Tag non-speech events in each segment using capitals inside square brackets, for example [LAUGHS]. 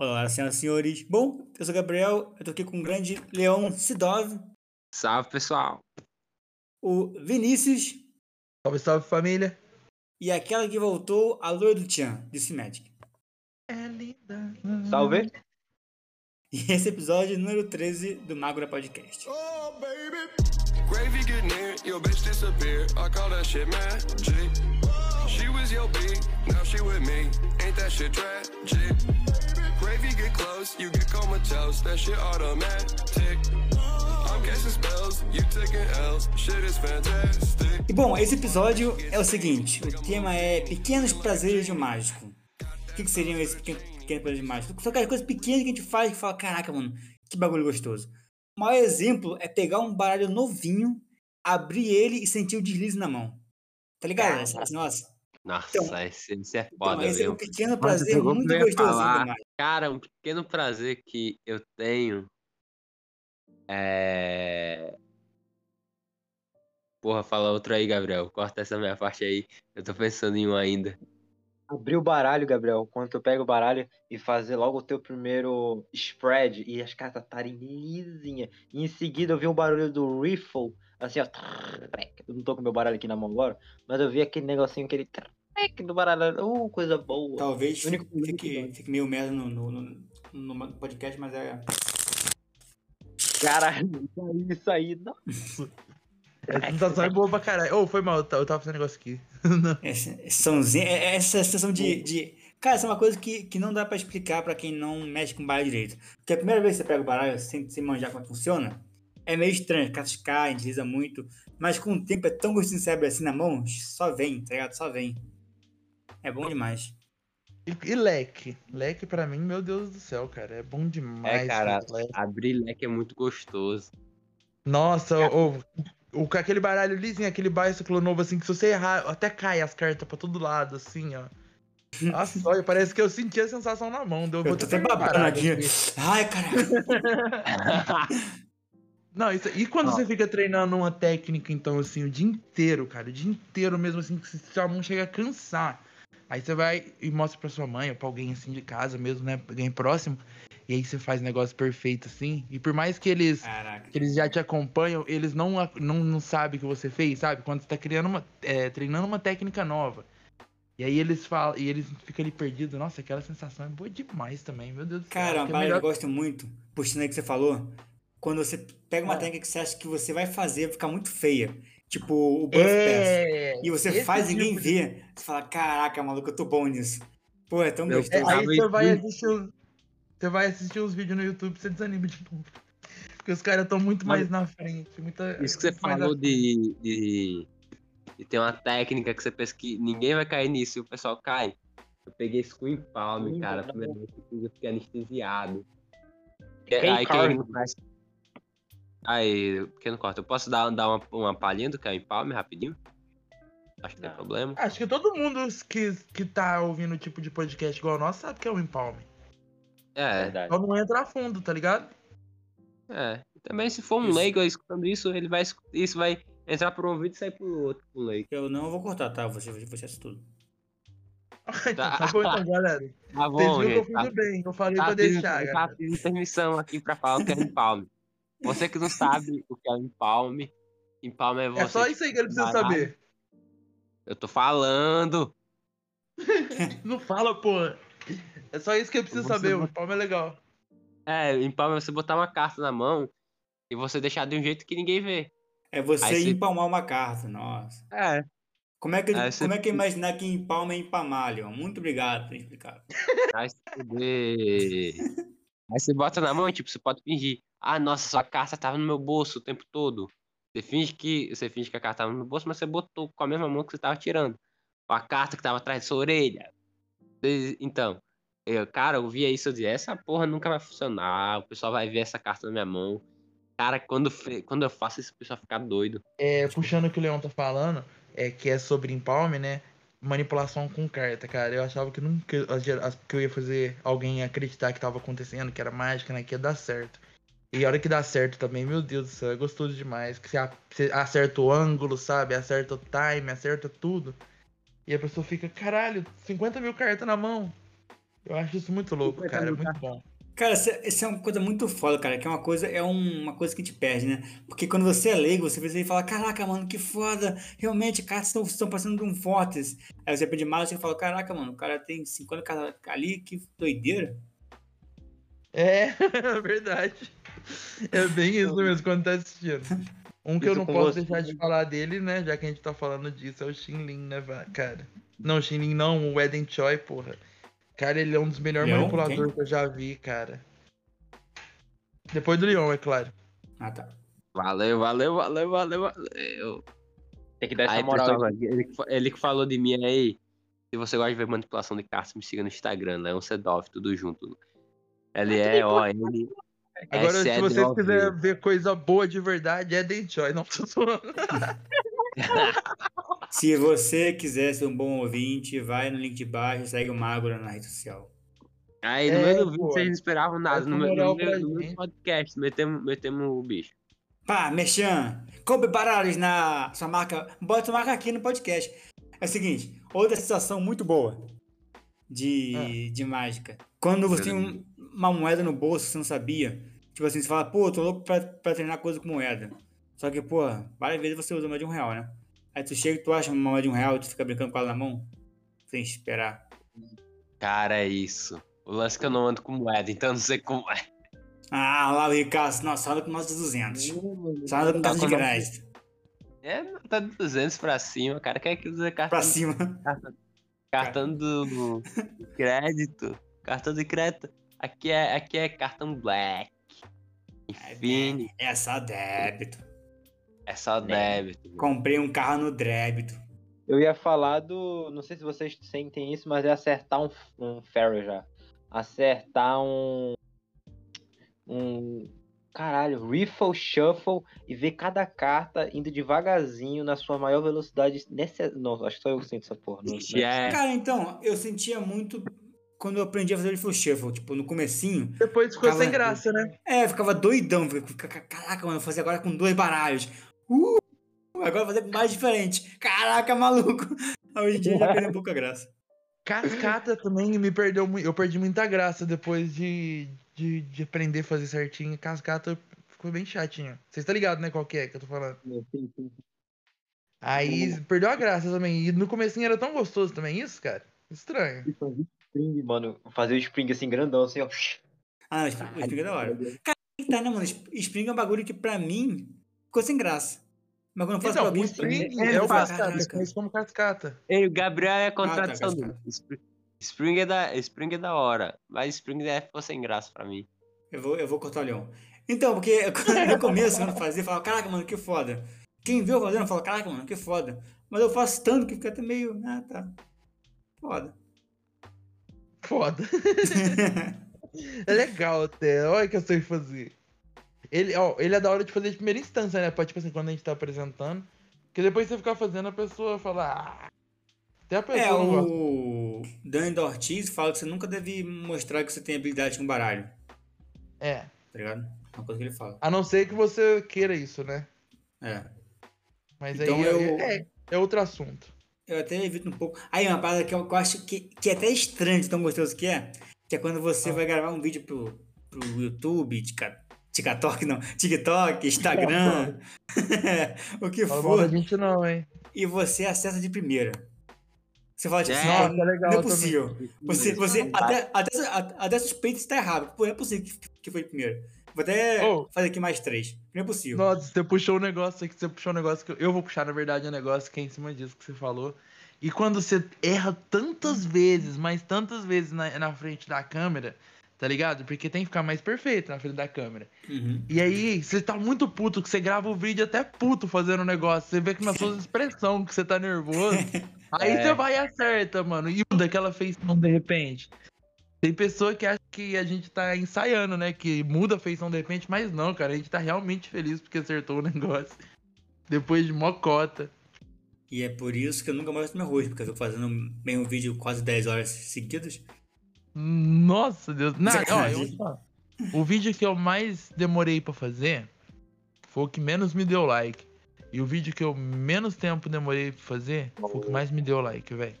Olá, senhoras e senhores. Bom, eu sou o Gabriel, eu tô aqui com o grande Leão Sidov, Salve, pessoal. o Vinícius Salve, salve família. e aquela que voltou, a Loura do Tchan, de Magic. É linda. Salve. E esse episódio é número 13 do Magura Podcast. Oh, baby. Gravy get near, your bitch disappear. I call that shit magic. She was your B, now she with me. Ain't that shit tragic? Gravy get close, you get comatose. That shit automatic. I'm casting spells, you taking L's. Shit is fantastic. E bom, esse episódio é o seguinte: o tema é Pequenos Prazeres de um Mágico. O que, que seriam esses pequenos, pequenos prazeres de mágico? São aquelas coisas pequenas que a gente faz e fala: caraca, mano, que bagulho gostoso. O maior exemplo é pegar um baralho novinho, abrir ele e sentir o deslize na mão. Tá ligado? Nossa. Nossa, Então- esse, esse é Então, foda, esse é viu? um pequeno Nossa, prazer que muito ia gostosinho falar. Cara, um pequeno prazer que eu tenho é. Porra, fala outro aí, Gabriel. Corta essa minha parte aí. Eu tô pensando em um ainda. Abrir o baralho, Gabriel. Quando tu pega o baralho e fazer logo o teu primeiro spread e as cartas estarem lisinhas. E em seguida eu vi um barulho do riffle, assim, ó. Eu não tô com meu baralho aqui na mão agora, mas eu vi aquele negocinho, aquele trrr do baralho. Uh, coisa boa. Talvez O único fique, problema fique, que- fique meio merda no, no, no- no podcast, mas é. Caralho, isso aí. Não. Essa sensação é boa pra caralho. Ô, foi mal, eu ta- eu tava fazendo negócio aqui. [LAUGHS] Essa, é- é essa sensação de, de. Cara, essa é uma coisa que, que não dá pra explicar pra quem não mexe com baralho direito. Porque a primeira vez que você pega o baralho sem, sem manjar como funciona, é meio estranho, as cartas caem, desliza muito. Mas com o tempo é tão gostoso de você abrir assim na mão, só vem, tá ligado? Só vem. É bom demais. E, e leque. Leque pra mim, meu Deus do céu, cara. É bom demais. É, cara. leque. Abrir leque é muito gostoso. Nossa, ô, o, com aquele baralho lisinho, aquele bicycle novo, assim, que se você errar, até cai as cartas pra todo lado, assim, ó. [LAUGHS] Nossa, olha, parece que eu senti a sensação na mão. Deu, Eu tô até aqui. Ai, caralho. [LAUGHS] Não, isso, e quando Ó. você fica treinando uma técnica, então, assim, o dia inteiro, cara, o dia inteiro mesmo, assim, que sua mão chega a cansar. Aí você vai e mostra pra sua mãe ou pra alguém, assim, de casa mesmo, né, alguém próximo, e aí você faz negócio perfeito, assim, e por mais que eles, Caraca. que eles já te acompanham, eles não, não, não sabem o que você fez, sabe? Quando você tá criando uma, é, treinando uma técnica nova. E aí eles falam, e eles ficam ali perdidos, nossa, aquela sensação é boa demais também, meu Deus do céu. Cara, uma que é parada que eu melhor- gosto muito, puxando aí que você falou, quando você pega uma Ah. técnica que você acha que você vai fazer, vai ficar muito feia. Tipo o Buff Pass. É, E você esse faz e ninguém tipo de- vê. Você fala, caraca, maluco, eu tô bom nisso. Pô, é tão Meu gostoso. aí você vai assistir os, você vai assistir os vídeos no YouTube e você desanima de novo. Porque os caras estão muito Mas- mais na frente. Muita, Isso que você falou de, de, de ter uma técnica que você pensa que ninguém vai cair nisso e o pessoal cai. Eu peguei o Palm, cara. A não. primeira vez que eu eu fiquei anestesiado. Rei aí não faz. Aí, pequeno corte, eu posso dar, dar uma, uma palhinha do que é o Empalme rapidinho? Acho que não tem problema. Acho que todo mundo que, que tá ouvindo o tipo de podcast igual o nosso sabe que é o Empalme. É, Verdade. Só não entra a fundo, tá ligado? é. Também se for um Isso. leigo escutando isso, ele vai, isso vai entrar por um ouvido e sair por outro, pro leigo. Eu não vou cortar, tá? Você, você assiste tudo. [LAUGHS] Então, tá bom então, galera. Tá Vocês bom, viram que eu gente. fiz Tá, o bem. Eu falei tá pra deixar, tá galera. pedindo permissão aqui pra falar o que é empalme. Você que não sabe o que é empalme, empalme é você. É só isso aí que ele precisa baralho. saber. Eu tô falando. [LAUGHS] Não fala, pô. É só isso que eu preciso Você saber. O bota- Empalme é legal. É, empalme é você botar uma carta na mão e você deixar de um jeito que ninguém vê. É você Aí você- empalmar uma carta, nossa. É. Como é que, Aí você- como é que imaginar que empalma é empalmar, Leon? Muito obrigado por ter explicado. Vai se fuder. [LAUGHS] Aí você bota na mão, tipo, você pode fingir. Ah, nossa, sua carta tava no meu bolso o tempo todo. Você finge que você finge que a carta tava no bolso, mas você botou com a mesma mão que você tava tirando. A carta que tava atrás da sua orelha. Então, eu, cara, eu via isso, eu dizia, essa porra nunca vai funcionar. O pessoal vai ver essa carta na minha mão. Cara, quando, quando eu faço isso, o pessoal fica doido. É, puxando o que o Leon tá falando, é que é sobre empalme, né? Manipulação com carta, cara. Eu achava que nunca que eu ia fazer alguém acreditar que tava acontecendo, que era mágica, né? Que ia dar certo. E a hora que dá certo também, meu Deus do céu, é gostoso demais. Que você, acerta o ângulo, sabe? Acerta o time, acerta tudo. E a pessoa fica, caralho, 50 mil cartas na mão. Eu acho isso muito louco, cara. É muito bom. Cara, isso é- isso é uma coisa muito foda, cara. Que é uma coisa, é um- uma coisa que te perde, né? Porque quando você é leigo, você vê isso e fala, caraca, mano, que foda. Realmente, cartas estão, estão passando de um fortes. Aí você aprende mais e você fala, caraca, mano, o cara tem 50 cartas ali, que doideira. É, [LAUGHS] verdade. É bem isso mesmo quando tá assistindo. Um que eu Isso não com posso você. deixar de falar dele, né? Já que a gente tá falando disso, é o Shinlin, né, cara? Não, Shinlin não, o Eden Choi, porra. Cara, ele é um dos melhores Leon? manipuladores Quem? que eu já vi, cara. Depois do Leon, é claro. Ah, tá. Valeu, valeu, valeu, valeu, valeu. Tem que dar essa Aí, moral. pessoal, ele, ele que falou de mim aí. Se você gosta de ver manipulação de cartas, me siga no Instagram, Leon Sedov, tudo junto. Ele é, ó, ele. Agora, se vocês SEDOV. quiserem ver coisa boa de verdade, é Eden Choi, não tô zoando. [LAUGHS] Se você quiser ser um bom ouvinte, vai no link de baixo e segue o Magro na rede social. Aí no É, meio do vídeo vocês não esperavam nada. Essa No, meu- moral no, meu, pra no meu gente. podcast, metemos, metemos o bicho. Pá, Merchan, compre baralhos na sua marca, bota sua marca aqui no podcast. É o seguinte, outra situação muito boa de, de mágica. Quando você tem um- uma moeda no bolso, você não sabia. Tipo assim, você fala, pô, tô louco pra, pra treinar coisa com moeda. Só que, pô, várias vezes você usa moeda de um real, né? Aí tu chega e tu acha uma moeda de um real e tu fica brincando com ela na mão, sem esperar. Cara, é isso. O lance é que eu não ando com moeda, então eu não sei como é. Ah, lá o Ricardo, nossa, só anda com nós de 200. Só anda com taxa de crédito. É, tá de 200 pra cima, cara. Quer que use cartão, Pra cima. cartão do do [LAUGHS] crédito? Cartão de crédito. Aqui é, aqui é cartão black. Enfim, É só débito. é só débito. Comprei um carro no débito. Eu ia falar do. Não sei se vocês sentem isso, mas é acertar um, um Pharaoh já. Acertar um. Um. Caralho, Riffle, Shuffle e ver cada carta indo devagarzinho na sua maior velocidade. Nesse... Não, acho que só eu sinto essa porra. Não, é, Cara, então, eu sentia muito quando eu aprendi a fazer o Riffle Shuffle. Tipo, no comecinho, Depois ficou Calma sem graça, né? é, ficava doidão. Ficava, Caraca, mano, eu fazer agora com dois baralhos. Uh! Agora fazer com mais diferente. Caraca, maluco. [LAUGHS] Hoje em dia já perdeu um pouco a graça. Cascata também me perdeu muito. Eu perdi muita graça depois de, de, de aprender a fazer certinho. Cascata ficou bem chatinho. Vocês estão ligados, né? Qual que é que eu tô falando? Sim, sim. Aí perdeu a graça também. E no comecinho era tão gostoso também isso, cara. Estranho. Spring, mano. Fazer o Spring assim grandão, assim, ó. Ah, não, o Spring o Spring é da hora. Cara, tá, né, mano? Spring é um bagulho que pra mim ficou sem graça. Mas quando eu faço Então, pra o alguém, Spring é, é o cascata. Eu "Caraca." conheço como cascata. Ei, o Gabriel é a Ah, tá, contradição do. cascata. Spring, Spring é da, Spring é da hora, mas Spring é ficou sem graça pra mim. Eu vou, eu vou cortar o leão. Então, porque [LAUGHS] no começo, quando eu fazia, eu falava, caraca, mano, que foda. Quem viu eu fazendo, fala, caraca, mano, que foda. Mas eu faço tanto que fica até meio, ah, tá. Foda. Foda. [LAUGHS] É legal até. Olha o que eu sei fazer. Ele, ó, ele é da hora de fazer de primeira instância, né? Pra, tipo assim, quando a gente tá apresentando. Porque depois você ficar fazendo, a pessoa fala. Ah. Até a pessoa É, não gosta. o Dani Ortiz fala que você nunca deve mostrar que você tem habilidade com baralho, É. tá ligado? É uma coisa que ele fala. A não ser que você queira isso, né? É. Mas Então aí eu- é, é, é outro assunto. Eu até evito um pouco. Aí, uma parada que eu, que eu acho que, que é até estranho de tão gostoso que é, que é quando você Ah. vai gravar um vídeo pro, pro YouTube, tica- TikTok não, TikTok, Instagram, [LAUGHS] [LAUGHS] o que Fala mal da for, gente não, hein? e você acessa de primeira. Você fala, tipo, É. assim, Nossa, "Pô, é legal não é possível. Você, você até, até, até suspeita se tá errado. Pô, não é possível que, que foi de primeira. Vou até Oh. fazer aqui mais três. Não é possível. Nossa, você puxou um negócio aqui, você puxou um negócio que eu, eu vou puxar, na verdade, um negócio que é em cima disso que você falou. E quando você erra tantas vezes, mas tantas vezes na, na frente da câmera, tá ligado? Porque tem que ficar mais perfeito na frente da câmera. Uhum. E aí, você tá muito puto, que você grava o vídeo até puto fazendo o negócio. Você vê que nas suas expressões que você tá nervoso. [LAUGHS] Aí É. você vai e acerta, mano. E muda aquela feição de repente. Tem pessoa que acha que a gente tá ensaiando, né? Que muda a feição de repente, mas não, cara. A gente tá realmente feliz porque acertou o [LAUGHS] negócio. Depois de mocota. E é por isso que eu nunca mostro meu rosto, porque eu fico fazendo meio vídeo quase 10 horas seguidas. Nossa, Deus. Nada, ó, eu. O vídeo que eu mais demorei pra fazer foi o que menos me deu like. E o vídeo que eu menos tempo demorei pra fazer foi o que mais me deu like, velho.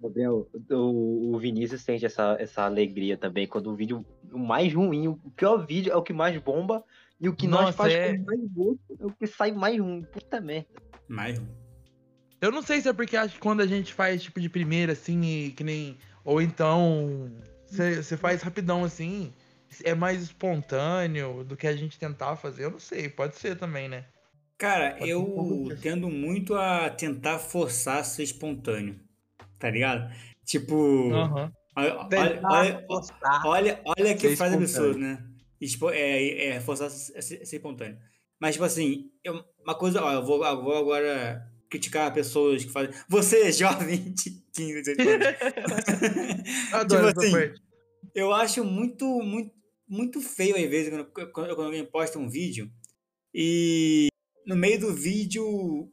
Gabriel, o, o Vinícius sente essa, essa alegria também quando o vídeo o mais ruim, o pior vídeo é o que mais bomba e o que nós Nossa, faz é. com mais gosto é o que sai mais ruim. Puta merda. Mas Eu não sei se é porque acho que quando a gente faz tipo de primeira, assim, e que nem. Ou então. Você faz rapidão assim. É mais espontâneo do que a gente tentar fazer. Eu não sei, pode ser também, né? Cara, Pode um eu tendo muito a tentar forçar a ser espontâneo. Tá ligado? Tipo, Aham. olha, olha, olha, olha, que faz a pessoa, espontâneo. né? Expo- É, é forçar a ser, ser espontâneo. Mas, tipo assim, eu- uma coisa, ó, eu vou, eu vou agora criticar pessoas que fazem. Você, [LAUGHS] jovem de 15, 16 anos. Eu [LAUGHS] Adoro Tipo assim, parte. Eu acho muito, muito, muito feio às vezes quando, quando alguém posta um vídeo e no meio do vídeo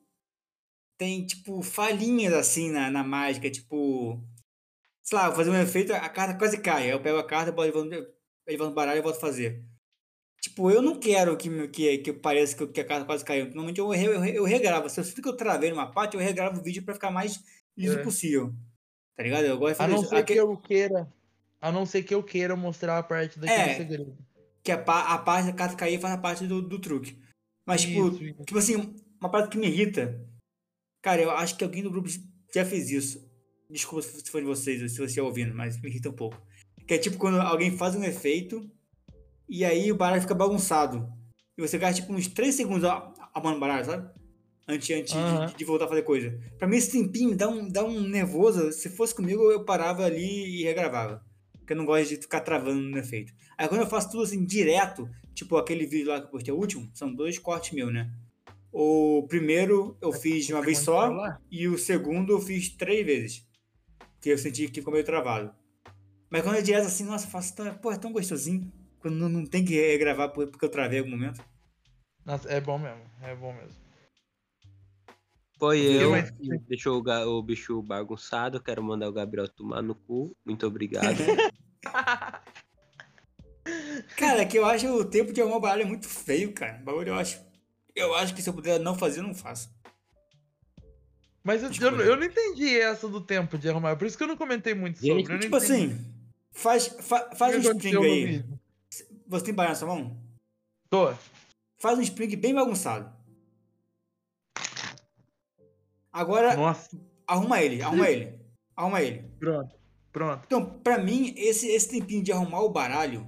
tem, tipo, falhinhas assim na, na mágica, tipo. Sei lá, vou fazer um efeito, a carta quase cai. Aí eu pego a carta, boto levando, baralho e volto a fazer. Tipo, eu não quero que, que, que pareça que, que a carta quase caiu. Normalmente eu, eu, eu regravo. Se eu sinto que eu travei numa parte, eu regravo o vídeo pra ficar mais liso É. possível. Tá ligado? Eu gosto de A fazer não isso. ser Aque- que eu queira. A não ser que eu queira mostrar a parte daquele É. segredo. que a, a parte da carta cair faz a parte do, do truque. Mas, tipo, Isso, isso. tipo assim, uma parada que me irrita. Cara, eu acho que alguém do grupo já fez isso. Desculpa se for de vocês, ou se você estiver ouvindo, mas me irrita um pouco. Que é tipo quando alguém faz um efeito e aí o baralho fica bagunçado. E você gasta tipo uns 3 segundos a- arrumando o baralho, sabe? Antes, antes de- Aham. de, de voltar a fazer coisa. Pra mim, esse tempinho dá um, dá um nervoso. Se fosse comigo, eu parava ali e regravava. Porque eu não gosto de ficar travando no efeito. Aí quando eu faço tudo assim, direto, tipo aquele vídeo lá que eu postei, o último, são dois cortes meus, né? O primeiro eu fiz de uma vez só, e o segundo eu fiz três vezes. Que eu senti que ficou meio travado. Mas quando é direto assim, nossa, eu faço tão, pô, é tão gostosinho. Quando não, não tem que regravar por- porque eu travei em algum momento. Nossa, é bom mesmo. É bom mesmo. Foi Eu- eu mas- que deixou o, o bicho bagunçado. Quero mandar o Gabriel tomar no cu. Muito obrigado. [LAUGHS] Cara, é que eu acho o tempo de arrumar o baralho muito feio, cara. O bagulho eu acho. Eu acho que se eu puder não fazer, eu não faço. Mas eu, eu, eu não entendi essa do tempo de arrumar. Por isso que eu não comentei muito sobre. Não Tipo entendi assim, faz, fa- faz um spring aí. Você tem baralho na sua mão? Tô. Faz um spring bem bagunçado. Agora, Nossa, arruma ele, arruma ele. Arruma ele. pronto. Pronto. Então, pra mim, esse, esse tempinho de arrumar o baralho,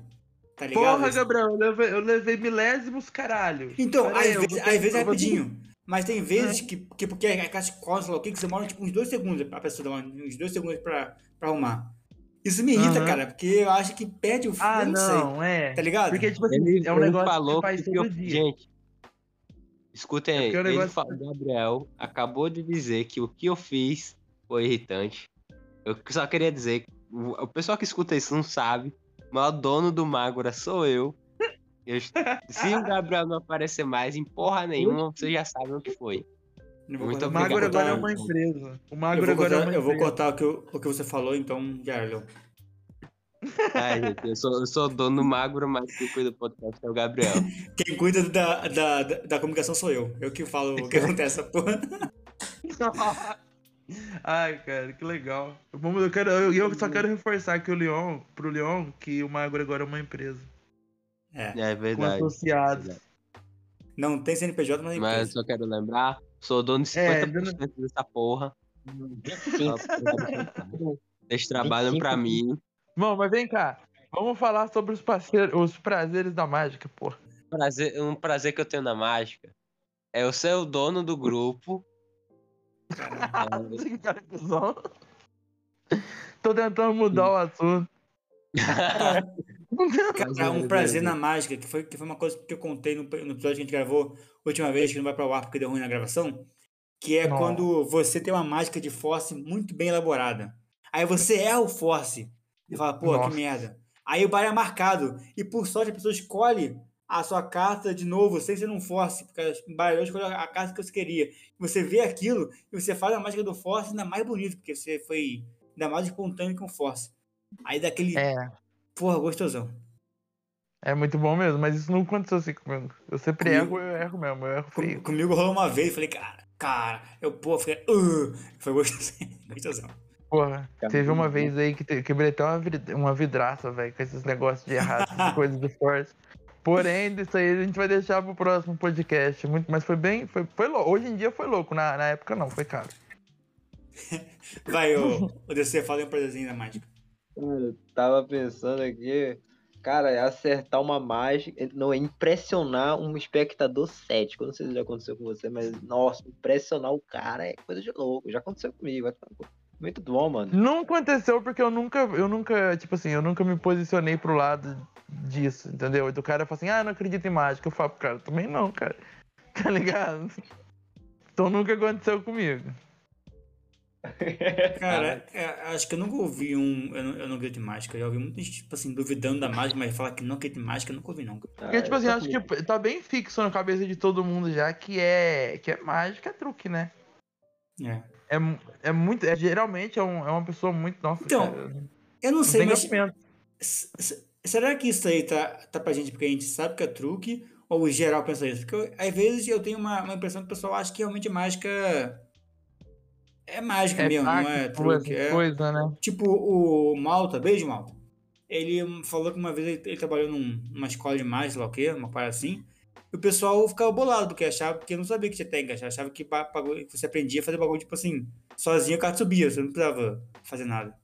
tá ligado? Porra, Gabriel, eu levei, eu levei milésimos, caralho. Então, Pera às aí, vezes, às é rapidinho. Mas tem vezes que, que porque a caixa lá o que, que você demora tipo uns dois segundos, a pessoa demora uns dois segundos pra, pra arrumar. Isso me irrita, Aham. cara, porque eu acho que perde o Ah, eu não, não, é. tá ligado? Porque, tipo assim, Ele, é um ele negócio falou que faz que todo eu- dia. Gente, escutem aí. porque é Ele negócio- falou, Gabriel acabou de dizer que o que eu fiz foi irritante. Eu só queria dizer, que o o pessoal que escuta isso não sabe, mas o dono do Magura sou eu. Eu- [LAUGHS] se o Gabriel não aparecer mais em porra nenhuma, vocês já sabem o que foi. Eu vou Muito O Magro cortar- agora é uma empresa. O Magro vou agora é cortar, uma eu vou cortar o que, eu- o que você falou, então. Léo. Ai, gente, eu sou, eu sou dono do Magro, mas quem cuida do podcast é o Gabriel. [LAUGHS] Quem cuida da, da, da, da comunicação sou eu. Eu que falo o que [LAUGHS] acontece porra. Ai, cara, que legal. Eu, quero, eu, eu só quero reforçar que o Leon, pro Leon, que o Magro agora é uma empresa. É. É Com verdade. associados. Não tem CNPJ, mas é Mas empresa. só quero lembrar, sou dono de É, 50% dessa porra. [LAUGHS] Eles trabalham pra 25. mim. Bom, mas vem cá. Vamos falar sobre os, parceiros, os prazeres da mágica, pô. Prazer, um prazer que eu tenho na mágica é eu ser o dono do grupo. Caramba. [LAUGHS] Tô tentando mudar o assunto. [LAUGHS] Cara, um prazer na mágica, que foi, que foi uma coisa que eu contei no, no episódio que a gente gravou a última vez, que não vai pra ar porque deu ruim na gravação. Que é Nossa. quando você tem uma mágica de force muito bem elaborada. Aí você erra o force. E fala, pô, Nossa. que merda. Aí o bar é marcado. E por sorte a pessoa escolhe a sua carta de novo, sem ser um force. Porque o baralhou escolheu a carta que você queria. Você vê aquilo e você faz a mágica do force ainda mais bonito, porque você foi ainda mais espontâneo que um force. Aí daquele, É, porra, gostosão. é muito bom mesmo, mas isso não aconteceu assim comigo. Eu sempre Comigo- erro, eu erro mesmo, eu erro Com- feio. comigo rolou uma vez, falei, cara, cara, eu, pô, fiquei, uh, foi gostosinho, [LAUGHS] gostosão. Porra, Cara, teve uma vez aí que quebrei até uma, vid- uma vidraça, velho, com esses negócios de errado, [LAUGHS] coisas do Force. Porém, isso aí a gente vai deixar pro próximo podcast. Muito, mas foi bem. Foi, foi louco. Hoje em dia foi louco. Na, na época não, foi caro. [LAUGHS] Vai, ô, o DC, fala um prazerzinho da mágica. Eu tava pensando aqui, cara, é acertar uma mágica, não é impressionar um espectador cético. Eu não sei se já aconteceu com você, mas nossa, impressionar o cara é coisa de louco. Já aconteceu comigo, vai tomar no cu. Muito bom, mano. Não aconteceu porque eu nunca, eu nunca, tipo assim, eu nunca me posicionei pro lado disso, entendeu? Do cara fala assim, ah, não acredito em mágica. Eu falo pro cara, também não, cara. [LAUGHS] Tá ligado? Então nunca aconteceu comigo. [LAUGHS] Cara, é, acho que eu nunca ouvi um. Eu não, eu não acredito em mágica. Eu já ouvi muita gente, tipo assim, duvidando da mágica, mas falar que não acredita em mágica, eu nunca ouvi, não. cara. Porque, tipo assim, acho comigo. que tá bem fixo na cabeça de todo mundo já que é, que é mágica, é truque, né? É. É, é muito. É, geralmente é, um- é uma pessoa muito. Nossa, Então, cara, não Eu não sei, tem mas. Será que isso aí tá, tá pra gente porque a gente sabe que é truque? Ou o geral pensa isso? Porque eu- às vezes eu tenho uma, uma impressão que o pessoal acha que realmente mágica. É mágica É mesmo, não é truque. É, coisa, né? Tipo, o Malta, beijo Malta. Ele falou que uma vez ele, ele trabalhou num- numa escola de mágica, sei lá o quê, uma parada assim. E o pessoal ficava bolado, porque achava, porque não sabia que tinha técnica, achava que, você aprendia a fazer bagulho, tipo assim, sozinho a carta subia, você não precisava fazer nada.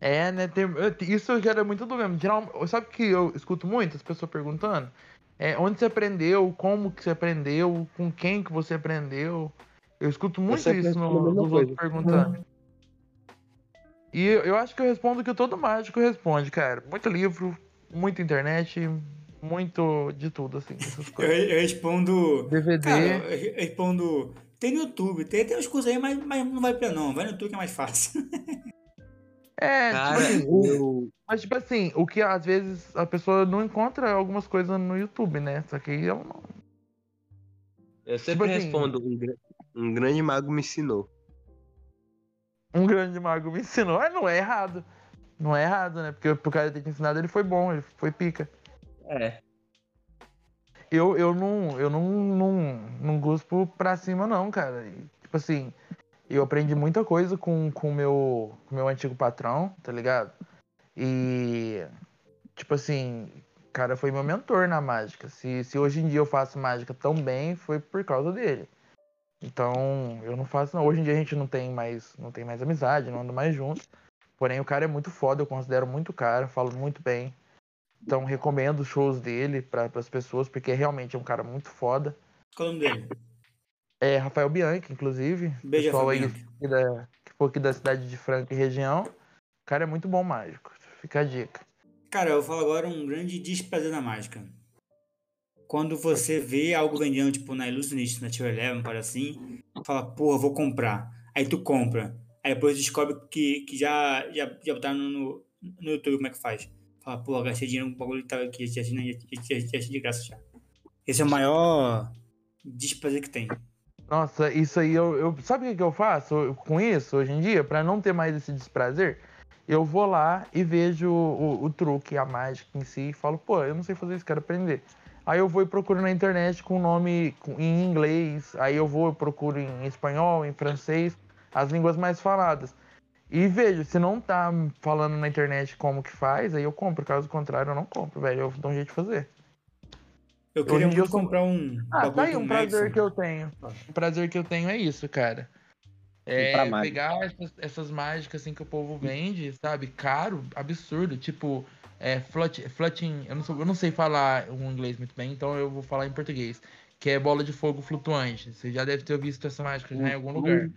É, né? tem- eu- isso gera muito do mesmo. Geral, sabe o que eu escuto muito as pessoas perguntando? É, onde você aprendeu, como que você aprendeu, com quem que você aprendeu. Eu escuto muito isso no, coisa. outros perguntando. E eu, eu acho que eu respondo o que todo mágico responde, cara. Muito livro, muita internet, muito de tudo, assim, essas Eu, coisas. eu respondo. DVD. Cara, eu eu respondo. Tem no YouTube, tem, tem uns cursos aí, mas, mas não vai pra não. Vai no YouTube que é mais fácil. [LAUGHS] É, Cara, tipo assim, o- eu, mas tipo assim, o que às vezes a pessoa não encontra algumas coisas no YouTube, né? Só que eu não. eu sempre assim- respondo, um, gra- um grande mago me ensinou. um grande mago me ensinou. Ah, não é errado. Não é errado, né? Porque pro cara ter te ensinado, ele foi bom, ele foi pica. É. Eu, eu não, eu não, não, não guspo pra cima, não, cara. Tipo assim, eu aprendi muita coisa com o com meu, com meu antigo patrão, tá ligado? E, tipo assim, cara foi meu mentor na mágica. Se, se hoje em dia eu faço mágica tão bem, foi por causa dele. Então, eu não faço, não. Hoje em dia a gente não tem mais, não tem mais amizade, não anda mais junto. Porém, o cara é muito foda, eu considero muito cara, falo muito bem. Então, recomendo os shows dele para as pessoas, porque realmente é um cara muito foda. Qual o nome dele? É Rafael Bianchi, inclusive. Beijo, pessoal aí que, da, que for aqui da cidade de Franca e região. O cara é muito bom mágico. Fica a dica. Cara, eu falo agora um grande desprazer na mágica. Quando você vê algo vendendo, tipo, na Illusionist, na Tio Eleven, para assim, fala, porra, vou comprar. Aí tu compra. Aí depois descobre que, que já, já, já botaram no, no YouTube como é que faz. Fala, porra, gastei dinheiro com bagulho que tava aqui, já de graça já. Esse é o maior desprazer que tem. Nossa, isso aí eu. eu sabe o que, eu faço com isso hoje em dia? Pra não ter mais esse desprazer? Eu vou lá e vejo o, o, truque, a mágica em si, e falo, pô, eu não sei fazer isso, quero aprender. Aí eu vou e procuro na internet com o nome em inglês, aí eu vou e procuro em espanhol, em francês, as línguas mais faladas. E vejo, se não tá falando na internet como que faz, aí eu compro. Caso contrário, eu não compro, velho. Eu dou um jeito de fazer. Eu queria eu muito sou- comprar um Ah, tá aí um prazer Maxon. que eu tenho. Um prazer que eu tenho é isso, cara. É pegar essas, essas mágicas assim que o povo vende, sabe? Caro, absurdo. Tipo, é, flut, floating. Eu não, sou- eu não sei falar o inglês muito bem, então eu vou falar em português. Que é bola de fogo flutuante. Você já deve ter visto essa mágica já em algum lugar.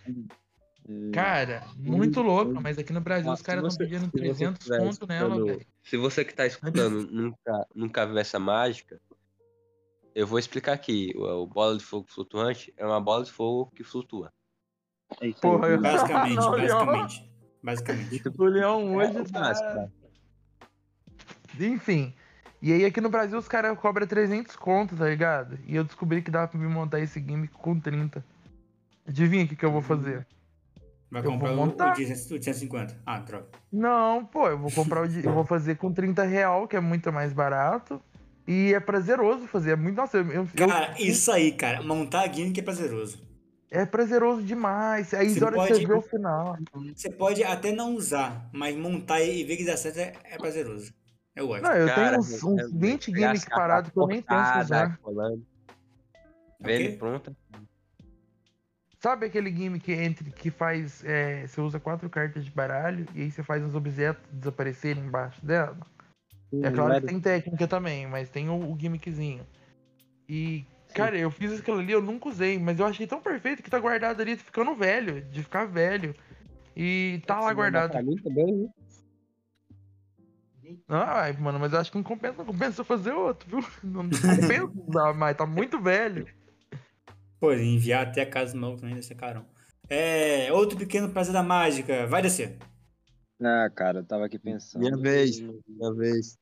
Cara, muito louca, mas aqui no Brasil Ah, os se caras estão você- pedindo se você 300 estiver conto nela, escutando- velho. Se você que tá escutando nunca, nunca viu essa mágica, eu vou explicar aqui. O, o bola de fogo flutuante é uma bola de fogo que flutua. É. Porra, eu- Basicamente, [LAUGHS] Não, basicamente. Basicamente. [LAUGHS] O Leão hoje É, tá... básico, Enfim. E aí aqui no Brasil os caras cobram 300 conto, tá ligado? E eu descobri que dá pra me montar esse gimmick com 30. Adivinha o que, que eu vou fazer? Vai Eu vou comprar o, montar. o de 150. Ah, droga. Não, pô, eu vou comprar o de... Eu vou fazer com 30 real, que é muito mais barato. E é prazeroso fazer. É muito. Nossa, eu. eu- eu- Cara, isso aí, cara. Montar gimmick é prazeroso. É prazeroso demais. Aí Você hora que pode- você vê o final. Você pode até não usar, mas montar e ver que dá certo é, é prazeroso. Eu gosto. Não, eu Cara, tenho uns, uns é- 20 pegar as gimmicks parados que eu nem penso usar. colando? Vendo pronta. Sabe aquele gimmick entre que faz. é, você usa quatro cartas de baralho e aí você faz os objetos desaparecerem embaixo dela? É claro que tem técnica também, mas tem o, o gimmickzinho. E, cara, eu fiz aquilo ali, eu nunca usei, mas eu achei tão perfeito que tá guardado ali, ficando velho, de ficar velho. E tá lá guardado. Pra mim também, ai, mano, mas eu acho que não compensa, não compensa fazer outro, viu? [LAUGHS] Não compensa usar mais, tá muito velho. Pô, enviar até a casa do maluco também deve ser carão. É, outro pequeno prazer da mágica. Vai descer. Ah, cara, eu tava aqui pensando. Minha vez, minha vez.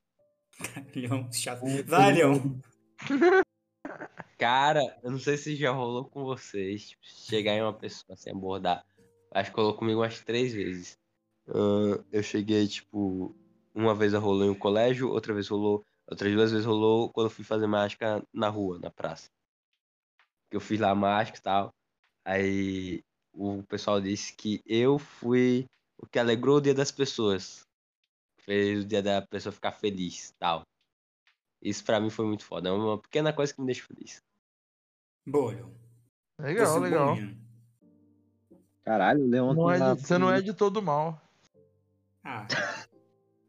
Leão, chato. Vai, Leão. Cara, eu não sei se já rolou com vocês. tipo, chegar em uma pessoa sem abordar. Acho que rolou comigo umas três vezes. Ahn, eu cheguei, tipo, uma vez rolou em um colégio, outra vez rolou, outras duas vezes rolou quando eu fui fazer mágica na rua, na praça. Que eu fiz lá mágica e tal. Aí o pessoal disse que eu fui o que alegrou o dia das pessoas. Fez o dia da pessoa ficar feliz tal. Isso pra mim foi muito foda. É uma pequena coisa que me deixa feliz. Boa. Legal, Você é legal. Caralho, o Leon Não é de- você não é de todo mal. Ah,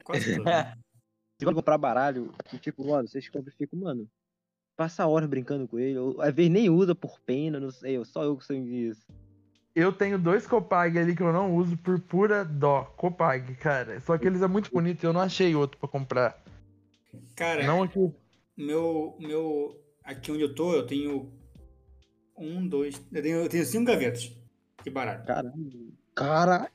quase tudo. né? [LAUGHS] Se for comprar baralho, tipo, mano, vocês compram e ficam, mano, passa horas brincando com ele. Ou, às vezes nem usa por pena, não sei, eu- só eu que sei disso. Eu tenho dois Copag ali que eu não uso por pura dó. Copag, cara. Só que eles é muito bonito e eu não achei outro pra comprar. Cara, Não aqui. meu, meu. Aqui onde eu tô, eu tenho. Um, dois. Eu tenho, eu tenho cinco gavetas de baralho. Caralho. Caralho.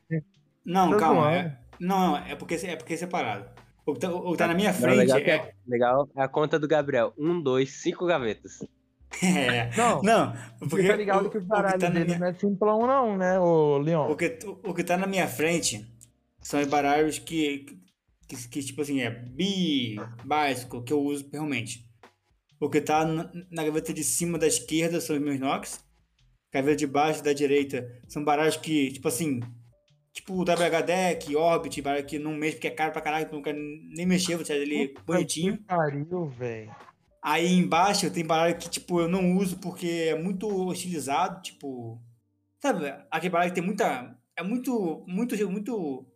Não, Tá calma. zoando. é- não, não, é porque, é porque é separado. O que tá, o que tá na minha Não, frente legal, que é. é, legal é a conta do Gabriel. Um, dois, cinco gavetas. [LAUGHS] é. Não, Não, porque tá ligado o, que o o que baralho tá na dele minha, não é simplão não, né, ô Leon? o, que, o que tá na minha frente são os baralhos que, que, que, tipo assim, é bi, básico, que eu uso realmente. O que tá na, na gaveta de cima da esquerda são os meus Nox. Gaveta de baixo da direita são baralhos que, tipo assim, tipo o WH Deck, Orbit, baralho que não mexe porque é caro pra caralho, não quero nem mexer, vou tirar ele bonitinho. Que pariu, velho. Aí embaixo tem baralho que, tipo, eu não uso porque é muito hostilizado, tipo. Sabe, aquele baralho que tem muita. É muito. Muito. Muito.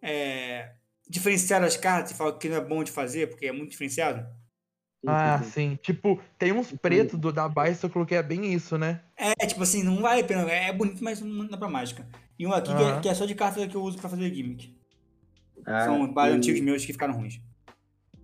É, diferenciado as cartas e fala que não é bom de fazer porque é muito diferenciado. Ah, sim. Tipo, tem uns pretos do, da Bicycle que é bem isso, né? É, tipo assim, não vale a pena. É bonito, mas não dá pra mágica. E um aqui que, é, que é só de carta que eu uso pra fazer gimmick. Ah, São baralhos e- antigos meus que ficaram ruins.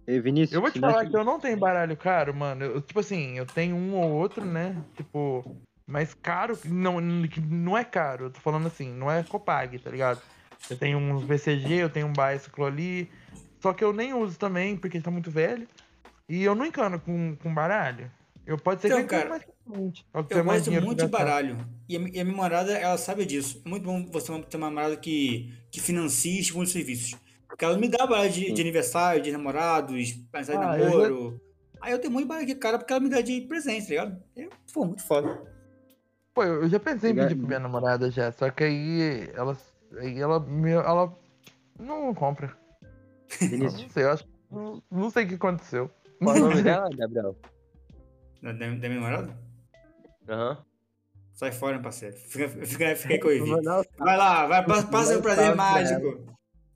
e Vinícius, Eu vou te falar que eu não tenho baralho caro, mano. Eu, tipo assim, eu tenho um ou outro, né? Tipo, mas caro, não, que não é caro. Eu tô falando assim, não é Copag, tá ligado? Eu tenho uns BCG, eu tenho um Bicycle ali. Só que eu nem uso também, porque tá muito velho. E eu não encano com, com baralho. Eu pode ser Então, que eu cara, mais que Eu gosto muito de gastar. baralho. E a, e a minha namorada, ela sabe disso. É muito bom você ter uma namorada que, que financia e estimula os serviços. Porque ela me dá baralho de, de aniversário, de namorados, aniversário de Ah, eu já- namoro. Aí eu tenho muito baralho aqui, cara, porque ela me dá de presente, tá ligado? É, pô, muito foda. Pô, eu já pensei em pedir pra minha namorada já, só que aí ela, aí ela, me- ela não compra. Vinícius, Não sei, eu acho, não, não sei o que aconteceu. Qual é o nome [LAUGHS] dela, Gabriel? Da, da, da minha namorada? Aham. Sai fora, meu parceiro. Fica, fica, [LAUGHS] fica aí com o Evi. Não, Vai lá, vai, passa, o prazer pra mágico.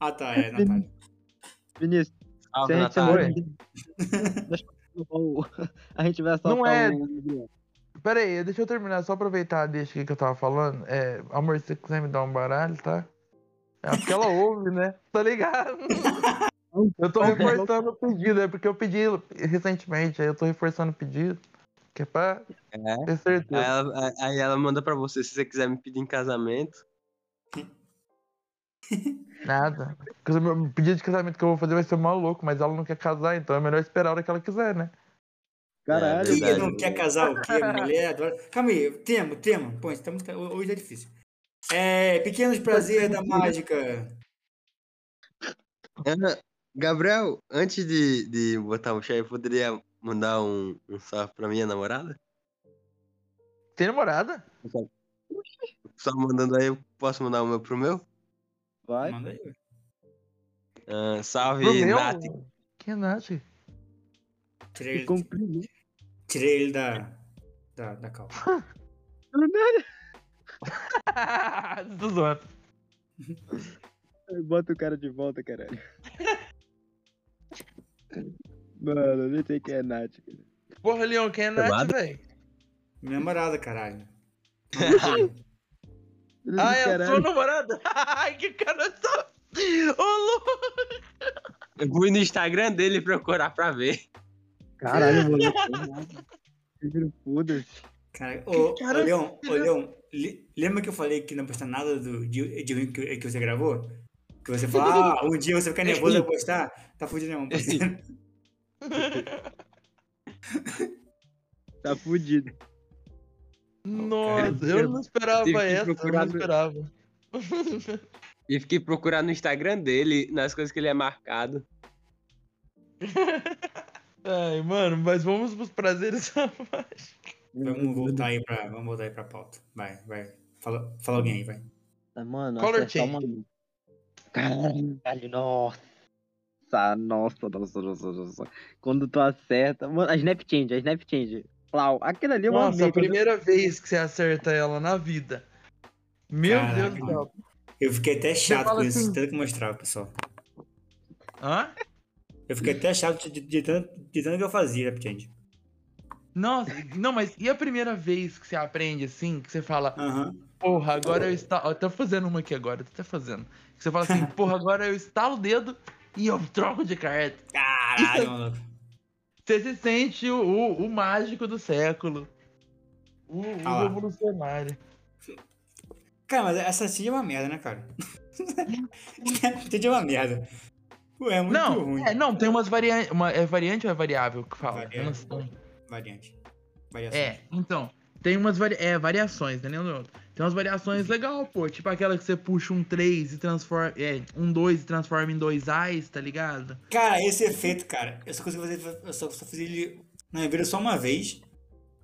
Ah, tá, é, Natália. Vinícius, se Salve, a gente Natália. Deixa eu salvar o- [LAUGHS] A gente vai salvar Não é- o... Pera aí, deixa eu terminar, só aproveitar deixa aqui que eu tava falando. É, amor, se você quiser me dar um baralho, tá? É porque ela ouve, né? Tá ligado? [LAUGHS] Eu tô reforçando o pedido, é porque eu pedi recentemente, aí eu tô reforçando o pedido. Que é pra É. ter Aí certeza. ela, aí ela manda pra você, se você quiser me pedir em casamento. [LAUGHS] Nada. O pedido de casamento que eu vou fazer vai ser maluco, mas ela não quer casar, então é melhor esperar a hora que ela quiser, né? Caralho, Quem verdade. não quer casar o quê? Mulher adora. Calma aí, tema, tema. Pô, essa música hoje é difícil. É, pequenos prazeres da mágica. Ana, Gabriel, antes de, de botar o chefe, poderia mandar um, um salve pra minha namorada? Tem namorada? só mandando aí, eu posso mandar o meu pro meu? Vai. Manda aí. Ah, salve, Pro meu? Nath. Quem é Nath? Tirei ele, Comprimido. tirei ele da, da, da cal. [LAUGHS] [LAUGHS] Tô zoando. Bota o cara de volta, caralho. [LAUGHS] Mano, eu nem sei quem é Nath. Porra, Leon, quem é Nath, velho? Minha namorada, caralho. [LAUGHS] Ah, é a sua namorada? [LAUGHS] Ai, que cara só. Ô, louco. Eu fui no Instagram dele procurar pra ver. Caralho, [LAUGHS] mano. Filho Foda-se. Cara, ô, ô, cara Leon, ô, Leon, lembra que eu falei que não postar nada do, de, de ruim que, que você gravou? Que você falou, ah, um dia você fica nervoso pra postar? Tá fudido, não. Tá fudido. Nossa, eu não esperava essa, eu não esperava. [LAUGHS] E fiquei procurando no Instagram dele, nas coisas que ele é marcado. [LAUGHS] Ai, mano, mas vamos pros prazeres selvagens. Vamos voltar aí pra, vamos voltar aí pra pauta. Vai, vai. Fala, fala alguém aí, vai. Mano, Color change. uma... Caralho, nossa. Nossa, nossa, nossa, nossa. Quando tu acerta... Mano, a Snap Change, a Snap Change. Plau. Aquilo ali é uma Nossa, a primeira vez que você acerta ela na vida. Meu Caraca, Deus do céu. Eu fiquei até chato com isso, assim- tanto que mostrava, pessoal. Hã? Eu fiquei até chato de, de, tanto, de tanto que eu fazia, Change. Nossa, não, mas e a primeira vez que você aprende assim, que você fala, Aham. porra, agora eu estalo. Eu tô fazendo uma aqui agora, tô até fazendo. Que você fala assim, [LAUGHS] porra, agora eu estalo o dedo e eu [LAUGHS] troco de carta. Caralho, [LAUGHS] maluco. Você se sente o, o, o mágico do século. O, Ah revolucionário. Cara, mas essa seed é uma merda, né, cara? [LAUGHS] seed é uma merda. Pô, é muito não, ruim. é, não, tem umas variantes. Uma, é variante ou é variável que fala? Variante. Variante. Variação. É, então. Tem umas vari... é, variações, né, Leandro? Tem umas variações legal, pô. Tipo aquela que você puxa um 3 e transforma. É, um 2 e transforma em dois Ais, tá ligado? Cara, esse efeito, cara, eu só consigo fazer. Eu só, só fiz ele na minha vida só uma vez.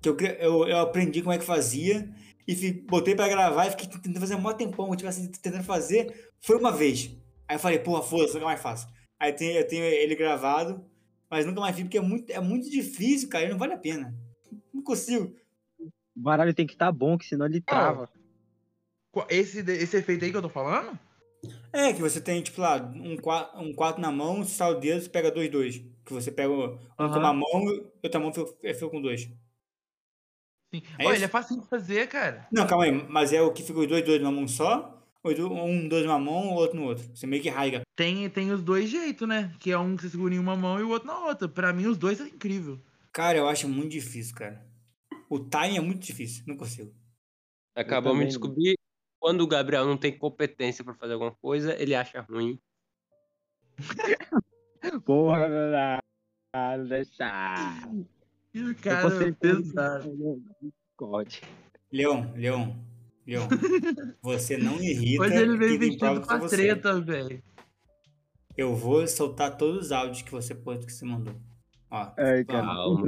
Que eu, eu, eu aprendi como é que fazia. E fi- botei pra gravar e fiquei tentando fazer um maior tempão. Tipo assim, tentando fazer. Foi uma vez. Aí eu falei, porra, foda-se, nunca mais faço. Aí tem, eu tenho ele gravado. Mas nunca mais fiz, porque é muito, é muito difícil, cara. E não vale a pena. Não consigo. O baralho tem que estar bom, que senão ele trava. Esse, esse efeito aí que eu tô falando? É, que você tem, tipo lá, um 4 um quatro na mão, você sai o dedo, você pega dois, dois. Que você pega um com Aham. uma mão e outra mão fica, fica com dois. Sim. É Olha, ele é fácil de fazer, cara. Não, calma aí, mas é o que fica os dois, dois numa mão só? Ou um, dois numa mão, o outro no outro? Você meio que rasga. Tem, tem os dois jeitos, né? Que é um que você segura em uma mão e o outro na outra. Pra mim, os dois é incrível. Cara, eu acho muito difícil, cara. O timing é muito difícil, não consigo. Acabamos de descobrir quando o Gabriel não tem competência pra fazer alguma coisa, ele acha ruim. [LAUGHS] Porra, caralho, deixar. E o cara é pesado. Leon, Leon, Leon, [LAUGHS] você não irrita Hoje ele veio prova vestido pra você. treta, velho. Eu vou soltar todos os áudios que você pôs que você mandou. Ó, Ai, cara. Calma.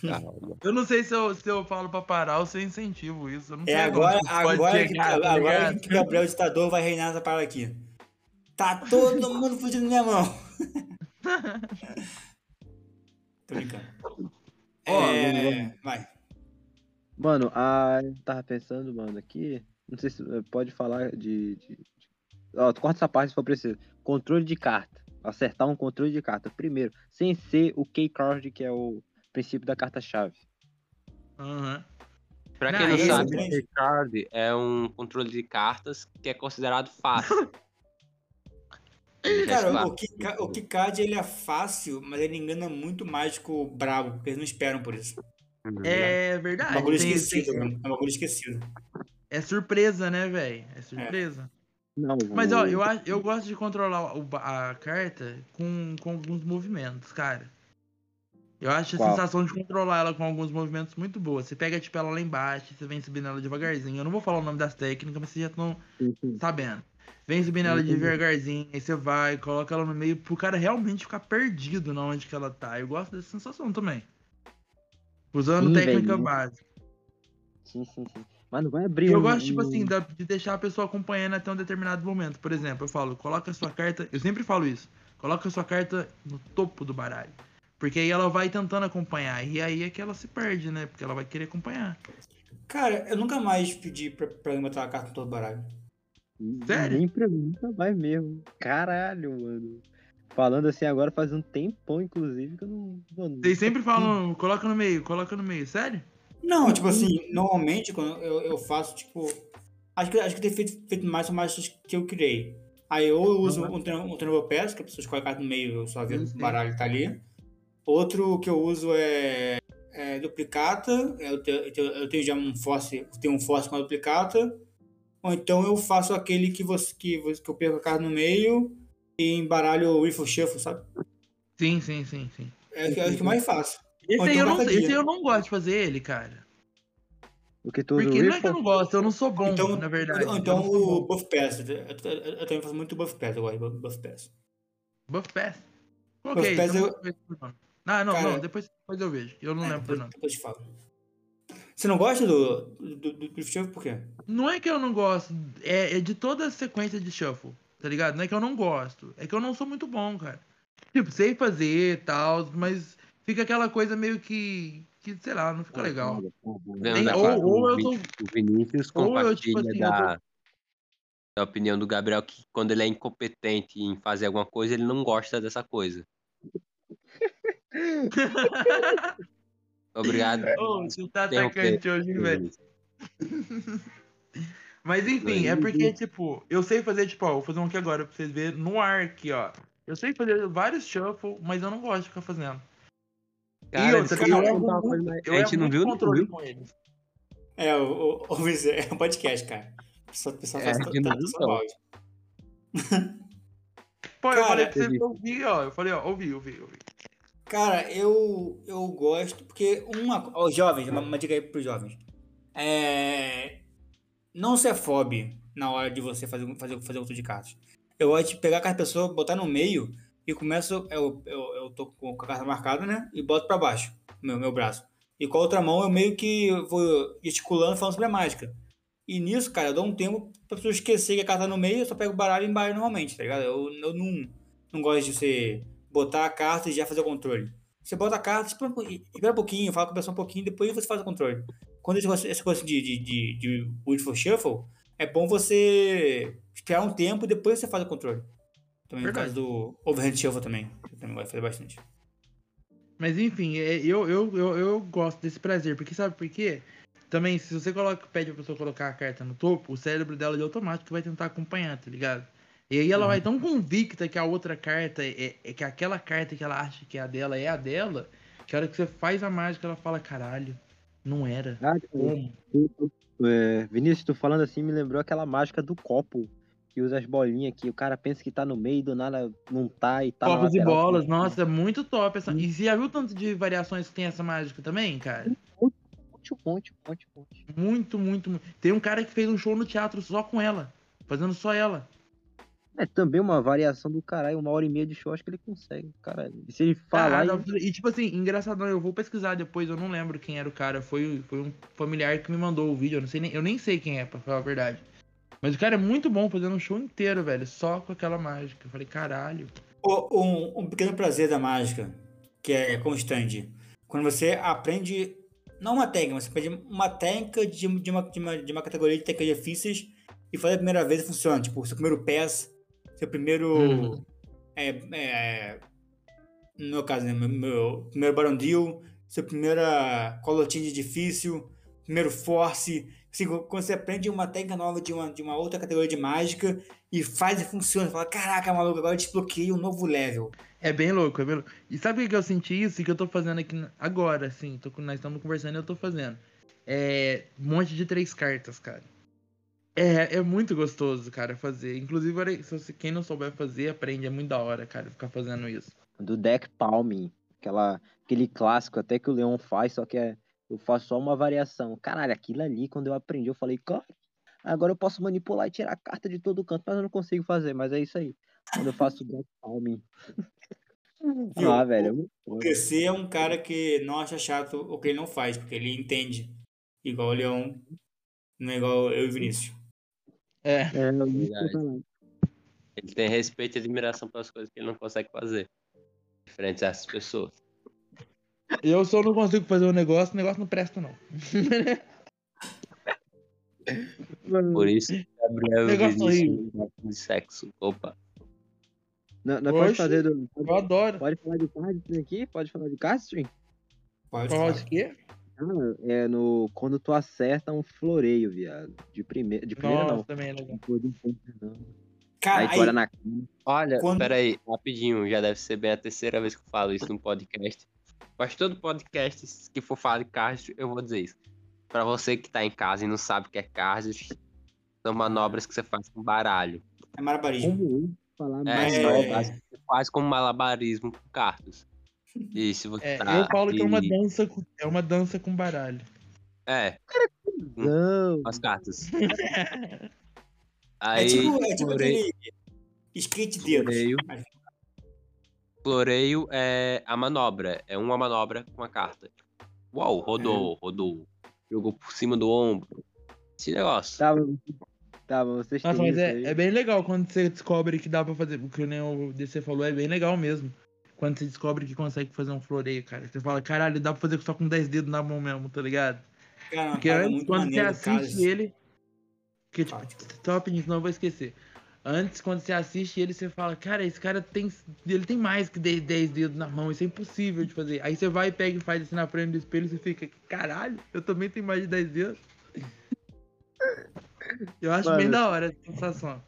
Calma. Eu não sei se eu, se eu falo pra parar ou se eu incentivo isso. Eu não sei É agora, onde pode agora, que, chegar, tá agora ligado? que o Gabriel ditador vai reinar essa parada aqui. Tá todo mundo fugindo da minha mão. [LAUGHS] Tô brincando. Ó, é, vai. Mano, a... eu tava pensando, mano, aqui. Não sei se eh, pode falar de. de- de- Ó, tu corta essa parte se for preciso. Controle de carta. Acertar um controle de carta. Primeiro, sem ser o key-card, que é o princípio da carta-chave. Aham. Pra Não, quem não esse sabe, é- o card é um controle de cartas que é considerado fácil. [LAUGHS] Cara, o, Kika- o Kikad ele é fácil, mas ele engana muito mais que o Brabo, porque eles não esperam por isso. É É verdade. um bagulho tem- esquecido, tem- mano. É um bagulho esquecido. é surpresa, né, velho? É surpresa. Não, Mas, ó, eu, eu gosto de controlar o ba- a carta com, com alguns movimentos, cara. Eu acho a Qual? sensação de controlar ela com alguns movimentos muito boa. Você pega, tipo, ela lá embaixo, você vem subindo ela devagarzinho. Eu não vou falar o nome das técnicas, mas vocês já estão sabendo. Vem subindo ela Entendi. devagarzinho, aí você vai, coloca ela no meio pro cara realmente ficar perdido na onde que ela tá. Eu gosto dessa sensação também. Usando Sim, técnica velho. básica. Sim, sim, sim. Mas não vai abrir eu um- gosto, tipo assim, de deixar a pessoa acompanhando até um determinado momento. Por exemplo, eu falo, coloca a sua carta. Eu sempre falo isso. Coloca a sua carta no topo do baralho. Porque aí ela vai tentando acompanhar. E aí é que ela se perde, né? Porque ela vai querer acompanhar. Cara, eu nunca mais pedi pra, pra alguém botar uma carta no todo baralho. Sério? Nem pra mim, nunca mais mesmo. Caralho, mano. Falando assim agora faz um tempão, inclusive, que eu não. Mano, Vocês sempre falam, coloca no meio, coloca no meio. Sério? Não, tipo assim, normalmente quando eu, eu faço, tipo. Acho que, acho que tem feito, feito mais são mais que eu criei. Aí ou eu uso um, treino- um treino que a pessoa escolhe a carta no meio, eu só Sim, o baralho que tá ali. Outro que eu uso é, é duplicata. Eu tenho, eu tenho- eu tenho já um force, tenho um force com a duplicata. Ou então eu faço aquele que você que, que eu perco a carta no meio e embaralho o Riffle Shuffle, sabe? Sim, sim, sim, sim. É, o que- é o que mais faço. Esse, Ou aí então eu não, esse eu não gosto de fazer ele, cara. O que tu usa Porque o não é que eu não gosto, eu não sou bom, Então, na verdade. então sou o. Buff Pass. Eu, eu- eu- também faço muito Buff Pass, eu gosto de Buff Pass. Buff Pass. Buff Ok, Pass então eu- Ah, não, Cara- não, depois, depois eu vejo. Eu não É, lembro depois, nome. depois eu te falo. Você não gosta do, do, do, do Shuffle por quê? Não é que eu não gosto, é, é de toda a sequência de shuffle, tá ligado? Não é que eu não gosto, é que eu não sou muito bom, cara. Tipo, sei fazer e tal, mas fica aquela coisa meio que, que sei lá, não fica legal. Nem- da ou- ou eu tô- O Vinícius ou eu, compartilha tipo assim, da, da opinião do Gabriel que quando ele é incompetente em fazer alguma coisa, ele não gosta dessa coisa. Obrigado. [LAUGHS] Ô, você tá atacante hoje, velho. [LAUGHS] Mas enfim, é porque, tipo, eu sei fazer, tipo, ó, vou fazer um aqui agora pra vocês verem no ar aqui, ó. Eu sei fazer vários shuffle, mas eu não gosto de ficar fazendo. Cara, outra, deixa eu eu muito- Eu a gente não viu, não controle viu? com eles. É, o, o, o é um podcast, cara. O pessoal, pessoal É, não. áudio. Pô, eu Cara, falei pra você ouvir, ó. Eu falei, ó, ouvi, ouvi, ouvi. Cara, eu, eu gosto, porque uma. Ó, jovens, uma, uma dica aí pros jovens. É. Não se afobe na hora de você fazer, fazer, fazer outro de cartas. Eu gosto de pegar a carta da pessoa, botar no meio e começo. Eu, eu, eu tô com a carta marcada, né? E boto pra baixo, meu, meu braço. E com a outra mão eu meio que vou gesticulando falando sobre a mágica. E nisso, cara, eu dou um tempo pra pessoa esquecer que a carta tá no meio, eu só pego o baralho e embaralho normalmente, tá ligado? Eu, eu não, não gosto de você botar a carta e já fazer o controle. Você bota a carta, espera um, pouquinho- espera um pouquinho, fala com a pessoa um pouquinho, depois você faz o controle. Quando essa coisa de, de, de, de Beautiful Shuffle, é bom você esperar um tempo e depois você faz o controle. Também Verdade. no caso do Overhand Shuffle também. Eu também de fazer bastante. Mas enfim, é, eu, eu, eu, eu gosto desse prazer, porque sabe por quê? Também, se você coloca, pede pra pessoa colocar a carta no topo, o cérebro dela de automático vai tentar acompanhar, tá ligado? E aí ela vai tão convicta que a outra carta é, é que aquela carta que ela acha que é a dela é a dela, que a hora que você faz a mágica, ela fala, caralho, não era. Ah, Como? é, Vinícius, tu falando assim me lembrou aquela mágica do copo. Que usa as bolinhas aqui. O cara pensa que tá no meio, do nada não tá e tá Copos e bolas, nossa, é muito top essa. E você já viu tanto de variações que tem essa mágica também, cara? Um um monte, um monte. Muito, muito, muito. Tem um cara que fez um show no teatro só com ela. Fazendo só ela. É também uma variação do caralho. Uma hora e meia de show, acho que ele consegue. Caralho. E se ele falar. Ah, e- não, e tipo assim, engraçadão, eu vou pesquisar depois, eu não lembro quem era o cara. Foi, foi um familiar que me mandou o vídeo, eu, não sei nem, eu nem sei quem é, pra falar a verdade. Mas o cara é muito bom fazendo um show inteiro, velho, só com aquela mágica. Eu falei, caralho. Um, um pequeno prazer da mágica, que é constante. Quando você aprende, não uma técnica, mas você aprende uma técnica de, de, uma, de, uma, de uma categoria de técnicas difíceis e faz a primeira vez e funciona. Tipo, seu primeiro pass, seu primeiro. Uhum. É, é, no meu caso, né? Meu, meu primeiro Baron Deal, seu primeira colotinha difícil, primeiro Force. Assim, quando você aprende uma técnica nova de uma, de uma outra categoria de mágica e faz e funciona, você fala, caraca, maluco, agora eu desbloqueei um novo level. É bem louco, é bem louco. E sabe o que eu senti isso? E que eu tô fazendo aqui agora, assim, tô, nós estamos conversando e eu tô fazendo. É. Um monte de três cartas, cara. É, é muito gostoso, cara, fazer. Inclusive, se você, quem não souber fazer, aprende. É muito da hora, cara, ficar fazendo isso. Do deck Palming. Aquela, aquele clássico até que o Leon faz, só que é, eu faço só uma variação. Caralho, aquilo ali, quando eu aprendi, eu falei, cara, agora eu posso manipular e tirar a carta de todo canto, mas eu não consigo fazer, mas é isso aí. Quando eu faço o deck Palming. Viu? [LAUGHS] ah, velho. é O. PC é um cara que não acha chato o que ele não faz, porque ele entende. Igual o Leão Não é igual eu e o Vinícius. É. É, Verdade. Ele tem respeito e admiração pelas coisas que ele não consegue fazer. Diferente dessas pessoas. Eu só não consigo fazer um negócio, o negócio não presta, não. Por isso, Gabriel [LAUGHS] horrível. gosta de sexo. Opa. Não, não pode fazer do. Eu adoro. pode falar de cardstring aqui? Pode falar de cardstring? Pode Falar falar. de quê? É no. Quando tu acerta um floreio, viado. De primeira. De primeira Nossa, não. também é legal. Cara, Aí aí, olha na Olha, Quando- peraí, rapidinho, já deve ser bem a terceira vez que eu falo isso no podcast. Mas todo podcast que for falar de cards, eu vou dizer isso. Pra você que tá em casa e não sabe o que é cards, são manobras que você faz com baralho. é malabarismo. Eu falar É, mais É. que você faz com malabarismo com cartas. E se você É, tá eu falo que é uma aqui- dança com, é uma dança com baralho. É, Não. as cartas. É Aí, tipo, é tipo floreio, skate floreio, é a manobra. É uma manobra com a carta. Uau, rodou, rodou. Jogou por cima do ombro. Esse negócio. Tá, tá, vocês Nossa, mas é, é bem legal quando você descobre que dá pra fazer. O que o Neo DC falou é bem legal mesmo. Quando você descobre que consegue fazer um floreio, cara. Você fala, caralho, dá pra fazer só com 10 dedos na mão mesmo, tá ligado? Cara, Porque parada antes, quando você maneira do assiste Carlos. ele. Que, tipo, Fala. top, senão eu vou esquecer. Antes, quando você assiste ele, você fala, cara, esse cara tem. Ele tem mais que 10 10 dedos na mão, isso é impossível de fazer. Aí você vai, pega e faz assim na frente do espelho e você fica, caralho, eu também tenho mais de 10 dedos. Eu acho bem Mano. da hora essa sensação.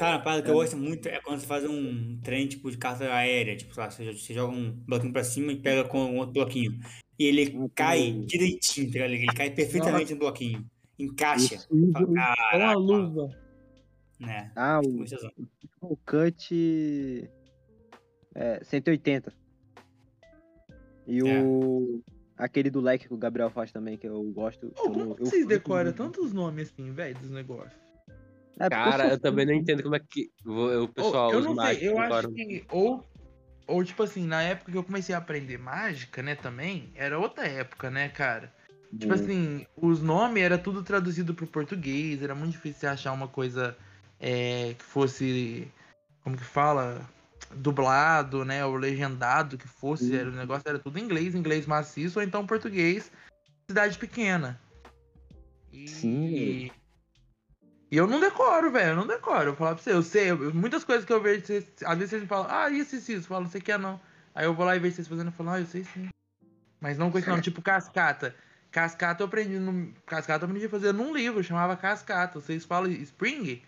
Cara, a parada que eu gosto muito é quando você faz um trem tipo de carta aérea. Tipo, sei lá, você, você joga um bloquinho pra cima e pega com um outro bloquinho. E ele Ah, cai direitinho, tá ligado? Ele cai perfeitamente no bloquinho. Encaixa. Isso, Fala, É uma luva. né? Ah, o, Gostosão. o cut. É, 180. E É. o. Aquele do leque que o Gabriel faz também, que eu gosto. Eu como eu vocês curto decoram tantos nomes assim, velho, dos negócios? É, Cara, eu também não entendo como é que o pessoal, eu não sei, eu acho que. Ou, ou, tipo assim, na época que eu comecei a aprender mágica, né, também, era outra época, né, cara? Tipo Hum. assim, os nomes era tudo traduzido pro português, era muito difícil você achar uma coisa é, que fosse, como que fala, dublado, né, ou legendado, que fosse, Sim. era, o negócio era tudo em inglês, inglês maciço, ou então português, cidade pequena. E, Sim. E eu não decoro, velho, eu não decoro, eu falar pra você, eu sei, eu- muitas coisas que eu vejo, vocês, às vezes vocês me falam, ah, isso, isso, isso, eu falo, você quer não. Aí eu vou lá e vejo vocês fazendo, eu falo, ah, eu sei sim. Mas não com esse nome, tipo cascata. Cascata eu aprendi no. Cascata eu aprendi a fazer num livro, chamava Cascata. Vocês falam Spring?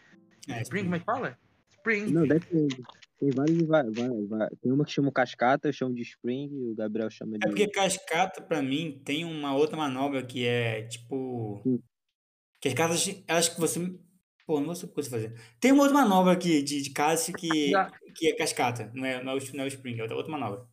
É, Spring, como é que fala? Spring. Não, depende. Tem vários. vai- vai- vai- Tem uma que chama cascata, eu chamo de spring, e o Gabriel chama de. É porque cascata, pra mim, tem uma outra manobra que é tipo. Hum. Que as cartas, elas que você. Pô, não vou saber o que você fazer. Tem uma outra manobra aqui de, de casa que, Já. que é cascata, não é, não é, o, não é o spring, é outra, outra manobra.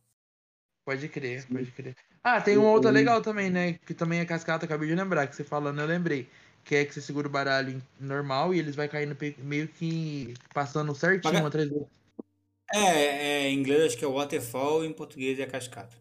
Pode crer, pode crer. Ah, tem uma outra legal também, né? Que também é cascata, acabei de lembrar, que você falando, eu lembrei. Que é que você segura o baralho normal e eles vai caindo meio que passando certinho Mas- atrás do. É, é, em inglês acho que é waterfall e em português é cascata.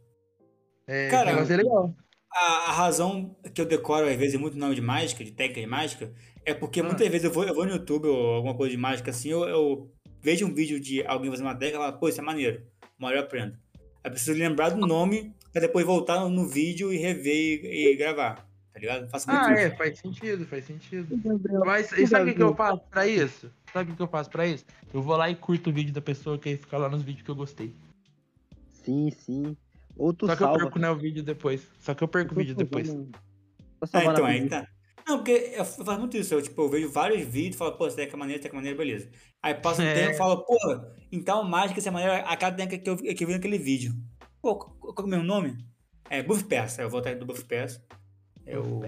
É, Cara, é legal. A, a razão que eu decoro, às vezes, muito nome de mágica, de técnica de mágica, é porque Ah. muitas vezes eu vou, eu vou no YouTube ou alguma coisa de mágica assim, eu, eu vejo um vídeo de alguém fazendo uma técnica e falo, pô, isso é maneiro. Uma hora eu aprendo. Aí eu preciso lembrar do nome pra depois voltar no, vídeo e rever e, e gravar. Tá ligado? Faço muito Ah, isso. é, faz sentido, faz sentido. Mas o e sabe o que, eu faço pra isso? Sabe o que eu faço pra isso? Eu vou lá e curto o vídeo da pessoa que aí fica lá nos vídeos que eu gostei. Sim, sim. Ou tu Só que eu salva. perco, né, o vídeo depois. Só que eu perco o vídeo depois. Ah, então, aí pesquisa. tá. Não, porque eu faço muito isso. Eu, tipo, eu vejo vários vídeos e falo, pô, essa técnica é maneira, essa técnica é maneira, beleza. Aí passa um É. tempo e falo, pô, então mágica, essa é maneira, a cada técnica que eu, vi- que eu vi naquele vídeo. Pô, qual que é o meu nome? É Buff Pass. Aí eu vou atrás do Buff Pass. Eu.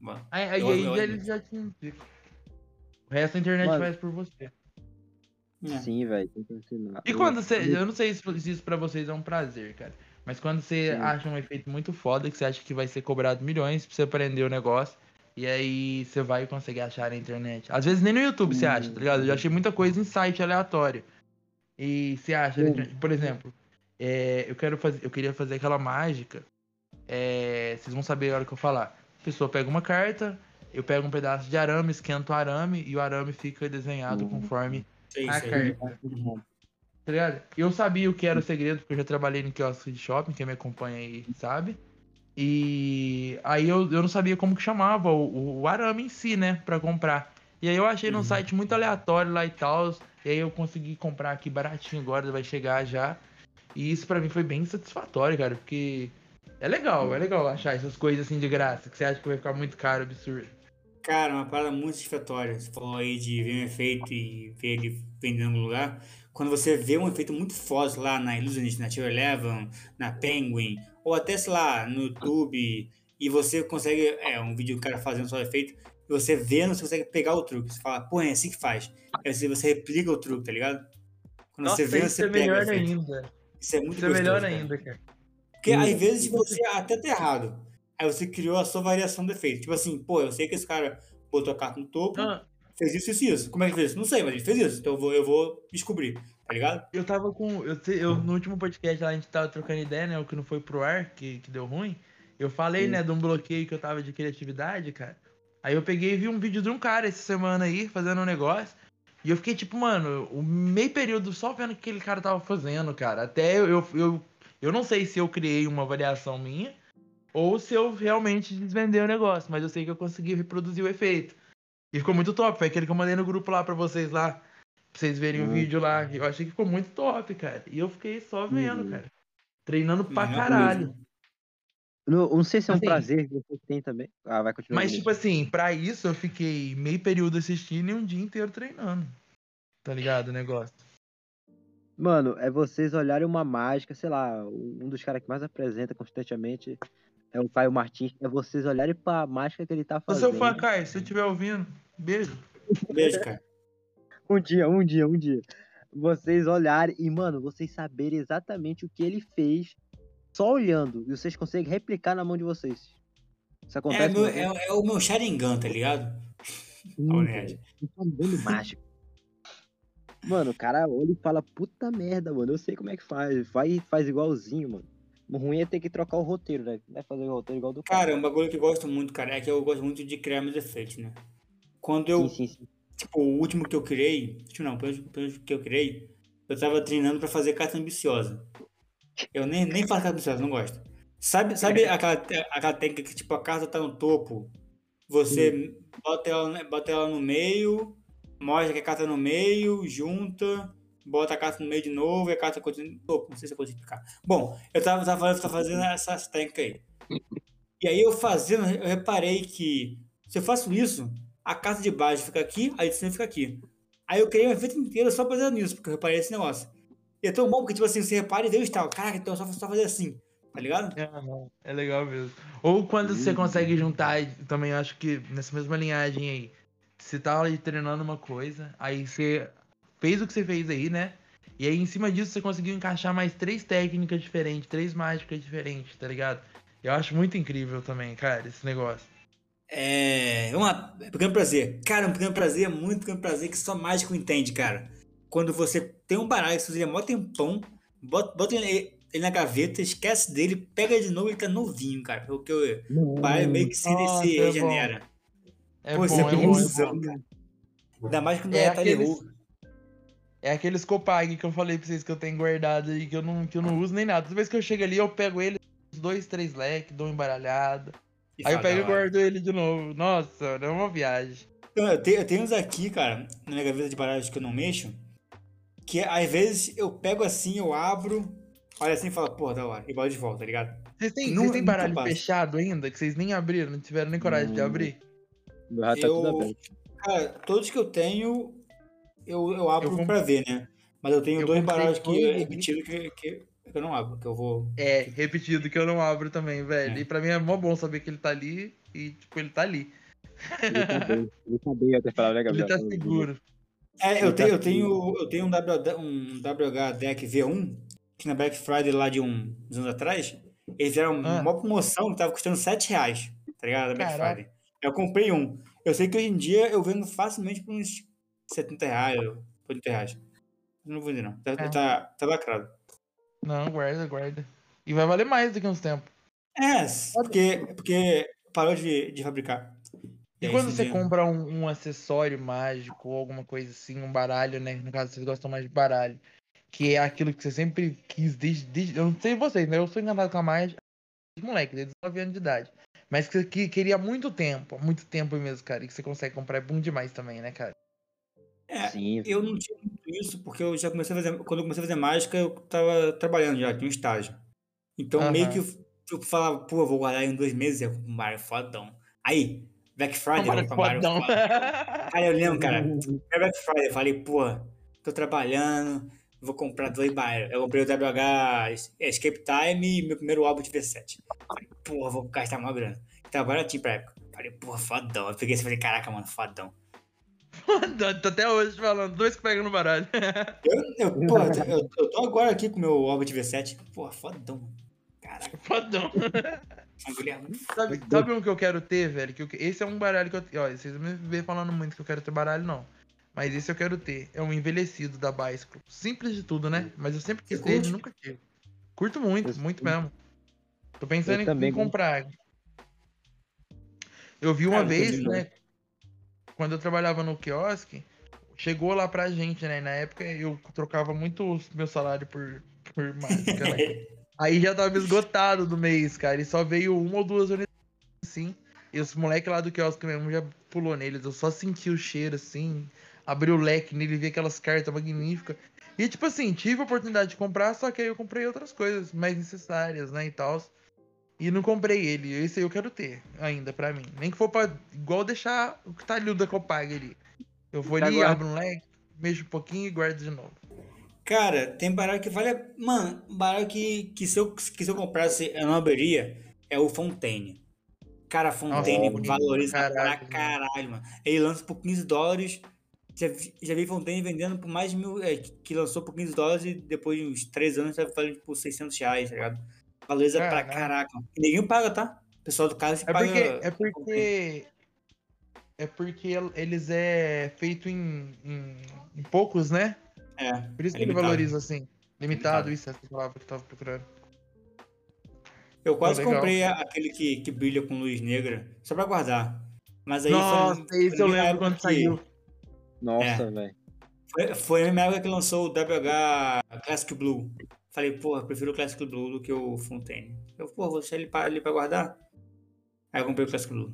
Bom, Aí, aí, Eu- aí eu- já- eles já te indicam. O resto a internet Mano. faz por você. é. Sim, velho, tem que ensinar. E quando você. eu- não sei se se isso pra vocês é um prazer, cara. Mas quando você Sim. acha um efeito muito foda, que você acha que vai ser cobrado milhões pra você aprender o negócio. E aí você vai consegue achar na internet. Às vezes nem no YouTube você acha, tá ligado? Eu já achei muita coisa em site aleatório. E você acha, Sim. internet. por exemplo, é, eu quero fazer. Eu queria fazer aquela mágica. é, vocês vão saber a hora que eu falar. A pessoa pega uma carta, Eu pego um pedaço de arame, esquento o arame e o arame fica desenhado conforme Sei, a sei. carta. Tá ligado? Eu sabia o que era o segredo, porque eu já trabalhei no quiosque de shopping, quem me acompanha aí sabe. E aí eu, eu não sabia como que chamava o, o arame em si, né, pra comprar. E aí eu achei num Uhum. site muito aleatório lá e tal, e aí eu consegui comprar aqui baratinho agora, vai chegar já. E isso pra mim foi bem satisfatório, cara, porque é legal, é legal achar essas coisas assim de graça, que você acha que vai ficar muito caro, absurdo. Cara, uma parada muito satisfatória. Você falou aí de ver um efeito e ver ele vendendo no lugar. Quando você vê um efeito muito forte lá na Illusionist, na Tier Eleven, na Penguin, ou até, sei lá, no YouTube, e você consegue, é, um vídeo do cara fazendo só efeito, e você vendo, você consegue pegar o truque. Você fala, pô, é assim que faz. Aí você, você replica o truque, tá ligado? Quando Nossa, você vê, você é pega melhor ainda. Isso é muito Isso é gostoso, melhor cara. ainda, cara. Porque às vezes você até tá errado. Aí você criou a sua variação do efeito. Tipo assim, pô, eu sei que esse cara botou a carta no topo, Ah, fez isso, isso e isso. Como é que fez isso? Não sei, mas ele fez isso. Então eu vou, eu vou descobrir, tá ligado? Eu tava com. Eu, eu- no último podcast lá a gente tava trocando ideia, né? O que não foi pro ar, que, que deu ruim. Eu falei, né, de um bloqueio que eu tava de criatividade, cara. Aí eu peguei e vi um vídeo de um cara essa semana aí, fazendo um negócio. E eu fiquei, tipo, mano, o meio período só vendo o que aquele cara tava fazendo, cara. Até eu, eu, eu, eu não sei se eu criei uma variação minha ou se eu realmente desvendei o negócio, mas eu sei que eu consegui reproduzir o efeito. E ficou muito top. Foi aquele que eu mandei no grupo lá pra vocês lá. Pra vocês verem o Hum. vídeo lá. Eu achei que ficou muito top, cara. E eu fiquei só vendo, Uhum. cara. Treinando pra Não, caralho. Não, não sei se é um Assim, prazer que você tem também. Ah, vai continuar. Mas, tipo assim, pra isso eu fiquei meio período assistindo e um dia inteiro treinando. Tá ligado o negócio? Mano, é vocês olharem uma mágica, sei lá, um dos caras que mais apresenta constantemente é o Caio Martins. É vocês olharem pra mágica que ele tá fazendo. seu fã, Caio. Se você estiver ouvindo, beijo. Beijo, cara. [LAUGHS] Um dia, um dia, um dia. Vocês olharem e, mano, vocês saberem exatamente o que ele fez só olhando. E vocês conseguem replicar na mão de vocês. Isso É, acontece. meu- com vocês? é, é o meu Sharingan, tá ligado? Nerd. Tá dando mágico. Mano, o cara olha e fala, puta merda, mano, eu sei como é que faz. Vai e faz igualzinho, mano. O ruim é ter que trocar o roteiro, né? Não é fazer o roteiro igual do cara. Cara, um bagulho que eu gosto muito, cara, é que eu gosto muito de criar meus efeitos, né? Quando eu, Sim, sim, sim. tipo, o último que eu criei, último não, o último que eu criei, eu tava treinando pra fazer carta ambiciosa. Eu nem, nem faço carta ambiciosa, não gosto. Sabe, sabe aquela, te- aquela técnica que, tipo, a carta tá no topo, você bota ela, bota ela no meio, mostra que a carta tá no meio, junta, bota a carta no meio de novo e a carta continua topo. Não sei se eu consigo explicar. Bom, eu tava, tava, tava fazendo essa, técnica aí. E aí eu fazendo, eu reparei que se eu faço isso, a carta de baixo fica aqui, a de cima fica aqui. Aí eu criei um efeito inteiro só baseado nisso, porque eu reparei esse negócio. E é tão bom porque, tipo assim, você repara e o estalo. Caraca, então é só, só fazer assim, tá ligado? É, é legal mesmo. Ou quando você consegue juntar, também acho que nessa mesma linhagem aí, você tá ali treinando uma coisa, aí você fez o que você fez aí, né? E aí em cima disso você conseguiu encaixar mais três técnicas diferentes, três mágicas diferentes, tá ligado? Eu acho muito incrível também, cara, esse negócio. É. Vamos lá, pequeno prazer. Cara, um pequeno prazer, muito pequeno prazer que só mágico entende, cara. Quando você tem um baralho que você usa mó tempão, bota, bota ele, ele na gaveta, esquece dele, pega de novo e ele tá novinho, cara. Porque o baralho meio que se, Nossa, se é bom. regenera. É Pô, bom, é é bom, é bom. cara. Ainda mais quando É é, tá lerou. É aqueles Copag que eu falei pra vocês que eu tenho guardado aí, que eu não, que eu não uso nem nada. Toda vez que eu chego ali, eu pego ele, uns dois, três leques, dou uma embaralhada. E Aí eu pego e guardo ele de novo. Nossa, é uma viagem. Eu, tenho, eu tenho uns aqui, cara, na minha gaveta de baralhos que eu não mexo, que às vezes eu pego assim, eu abro, olha assim e falo, porra, da hora, e boto de volta, tá ligado? Vocês têm, Nu- vocês têm nunca baralho fechado ainda? Que vocês nem abriram, não tiveram nem coragem de Hum. abrir? Meu rato tá tudo Eu, aberto. cara, todos que eu tenho, eu, eu abro Eu comp- pra ver, né? Mas eu tenho eu dois baralhos que dois é repetido que, que, eu não abro, que eu vou. É, repetido que eu não abro também, velho. É. E pra mim é mó bom saber que ele tá ali e, tipo, ele tá ali. Ele tá bem. Ele tá bem até falar, né, Ele Gabriel? tá seguro. É, eu tá tenho, eu tenho, eu tenho um, WH, um WH Deck V1, que na Black Friday lá de um- uns anos atrás, eles fizeram Ah. uma promoção que tava custando 7 reais, tá ligado? Da Black Caraca. Friday. Eu comprei um. Eu sei que hoje em dia eu vendo facilmente por uns 70 reais, 80 reais. Não vou vender, não. Tá, É. tá, tá lacrado. Não, guarda, guarda. E vai valer mais daqui a uns tempos. É, porque, porque parou de, de fabricar. E quando você compra um, um acessório mágico ou alguma coisa assim, um baralho, né? No caso, vocês gostam mais de baralho. Que é aquilo que você sempre quis desde. desde eu não sei vocês, né? Eu sou enganado com a de moleque, desde 19 anos de idade. Mas que que- queria muito tempo, muito tempo mesmo, cara. E que você consegue comprar é bom demais também, né, cara? É, Sim. eu não tinha muito isso, porque eu já comecei a fazer. Quando eu comecei a fazer mágica, eu tava trabalhando já, tinha um estágio. Então meio que eu, eu falava, pô, eu vou guardar em dois meses, eu com um baralho fodão. Aí, Black Friday, eu comprar um baralho Fodão. Cara, eu lembro, cara, primeiro [LAUGHS] Black Friday, eu falei, pô, tô trabalhando, vou comprar dois baralhos. Eu comprei o WH Escape Time e meu primeiro álbum de V7. Falei, porra, vou gastar uma grana. Então agora eu tinha pra época. Falei, porra, fodão. Eu peguei e falei, caraca, mano, fodão. Tô até hoje falando, dois que pegam no baralho. Eu, eu, pô, [LAUGHS] eu, eu- tô agora aqui com o meu Orbit V7. Porra, fodão. Caraca, Fodão. é Sabe, sabe um que eu quero ter, velho? Que eu- esse é um baralho que eu. Ó, vocês não me vê falando muito que eu quero ter baralho, não. Mas esse eu quero ter. É um envelhecido da Bicycle. Simples de tudo, né? Mas eu sempre quis ter, e nunca tive. Curto muito, Eu muito mesmo. Tô pensando Eu em, também em comprar. Eu vi uma Cara, vez, né? Quando eu trabalhava no quiosque, chegou lá pra gente, né? E na época eu trocava muito o meu salário por, por né? [LAUGHS] Aí já tava esgotado do mês, cara. E só veio uma ou duas unidades assim. E os moleques lá do quiosque mesmo já pulou neles. Eu só senti o cheiro assim. Abri o leque nele, vi aquelas cartas magníficas. E tipo assim, tive a oportunidade de comprar, só que aí eu comprei outras coisas mais necessárias, né? E tal. E não comprei ele. Esse aí eu quero ter ainda pra mim. Nem que for pra. Igual deixar o que tá ali da Copag ali. Eu vou ali, Agora- abro um leque, mexo um pouquinho e guardo de novo. Cara, tem baralho que vale. a- Mano, um baralho que, que, se eu, que se eu comprasse eu não abriria é o Fontaine. Cara, Fontaine valoriza caralho, pra caralho, mano. Ele lança por 15 dólares. Já, vi- já vi Fontaine vendendo por mais de mil. é, que lançou por 15 dólares e depois de uns 3 anos tá valendo por 600 reais, tá ligado? Valoriza pra Caralho. caraca. Ninguém paga, tá? O pessoal do se É paga. porque, é porque. É porque el- eles é feito em, em, em poucos, né? É, Por isso é que ele valoriza assim. Limitado, Limitado. isso, essa palavra que eu tava procurando. Eu quase comprei a- aquele que, que brilha com luz negra, só pra guardar. Mas aí Nossa, foi, esse eu foi na lembro quando que- saiu. Nossa, velho. Foi, foi a mesma época que lançou o WH Classic Blue. Falei, porra, prefiro o Classic Blue do que o Fontaine. Eu, porra, vou deixar ele pra, ali pra guardar. Aí eu comprei o Classic Blue.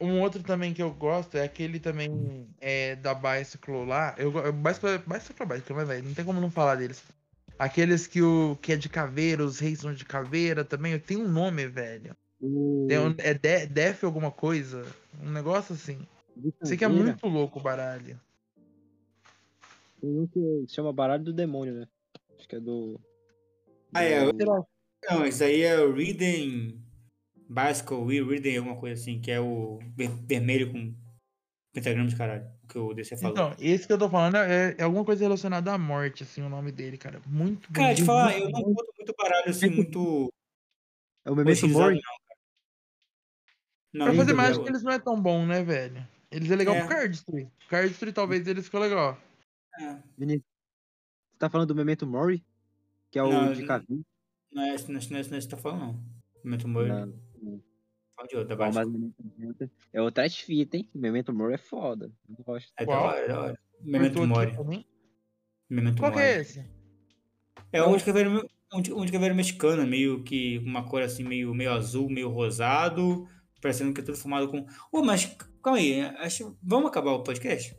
Um outro também que eu gosto é aquele também é, da Bicycle lá. Eu, eu- Bicycle, Bicycle, Bicycle, mas velho, não tem como não falar deles. Aqueles que, o, que é de caveira, os reis são de caveira também. Tem um nome, velho. Tem um- é de, Def alguma coisa? Um negócio assim. Sei que é muito louco o baralho. Tem um que se chama Baralho do Demônio, né? Acho que é do. Ah, é. do-. Não, isso aí é o Reading Bicycle, We Reading, alguma coisa assim, que é o ver- vermelho com pentagrama de caralho, que o DC falou. Então, esse que eu tô falando é, é alguma coisa relacionada à morte, assim, o nome dele, cara. Muito Cara, te falar, eu não curto muito baralho assim, muito [LAUGHS] É o Memento Mori? não, cara. Não, Pra fazer vi mágica eles não é tão bom, né, velho? Eles é legal É. pro Cardistry. Cardistry talvez eles ficam legal. É, Vinícius, Você tá falando do Memento Mori? Que é o Não, de Cavi? não é esse não é esse- não é esse que você tá falando, não. Memento Mori, Não, não. fala de outro, da mas é outra fita, hein? Memento Mori é foda. Eu gosto. É da hora, é da hora. Memento Mori. Memento Qual que Mori. é esse? É um de caveira, um de, um de caveira mexicana, meio que uma cor assim, meio, meio azul, meio rosado, parecendo que é tudo formado com. Ô, mas calma aí, acho... vamos acabar o podcast?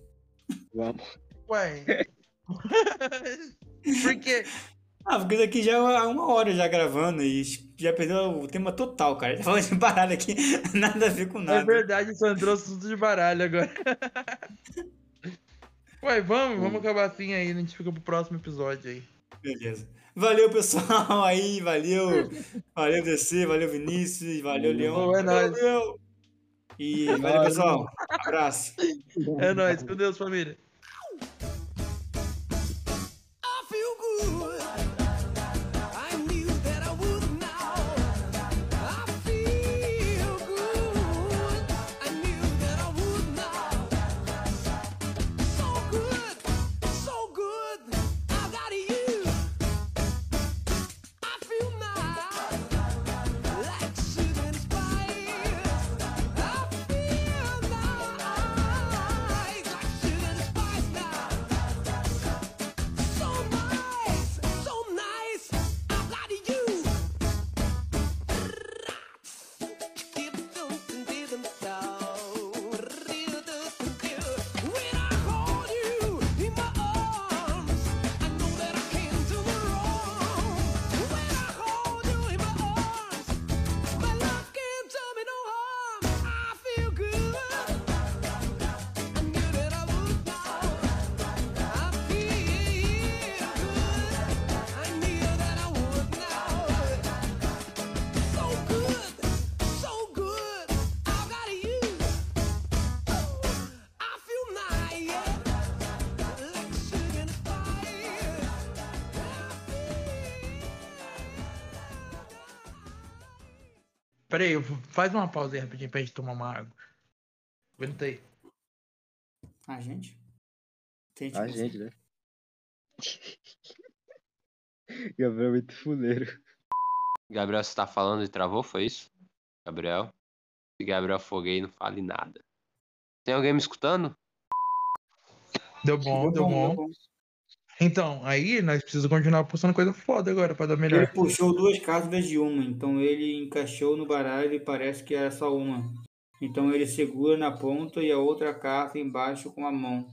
Vamos. Ué. [LAUGHS] Por quê? Ah, porque daqui já é uma hora já gravando e já perdeu o tema total, cara. [LAUGHS] Tá falando de baralho aqui, [LAUGHS] nada a ver com É nada. verdade, só entrou assunto de baralho agora. Ué, vamos, vamos acabar assim aí, a gente fica pro próximo episódio aí. Beleza. Valeu, pessoal aí, valeu. Valeu, DC, valeu, Vinícius, valeu, Leão. É nóis. Valeu. E valeu, pessoal. Abraço. É nóis, com Deus, família. I faz uma pausa aí rapidinho pra gente tomar uma água. Aguenta aí. A gente? Tem A gente, né? [LAUGHS] Gabriel é muito fuleiro. Gabriel, você tá falando e travou, foi isso? Gabriel? Se Gabriel foguei, não fale nada. Tem alguém me escutando? Deu bom, deu bom. Então, aí nós precisamos continuar postando coisa foda agora pra dar Ele melhor. puxou duas cartas em vez de uma, então ele encaixou no baralho e parece que era só uma. Então ele segura na ponta e a outra carta embaixo com a mão.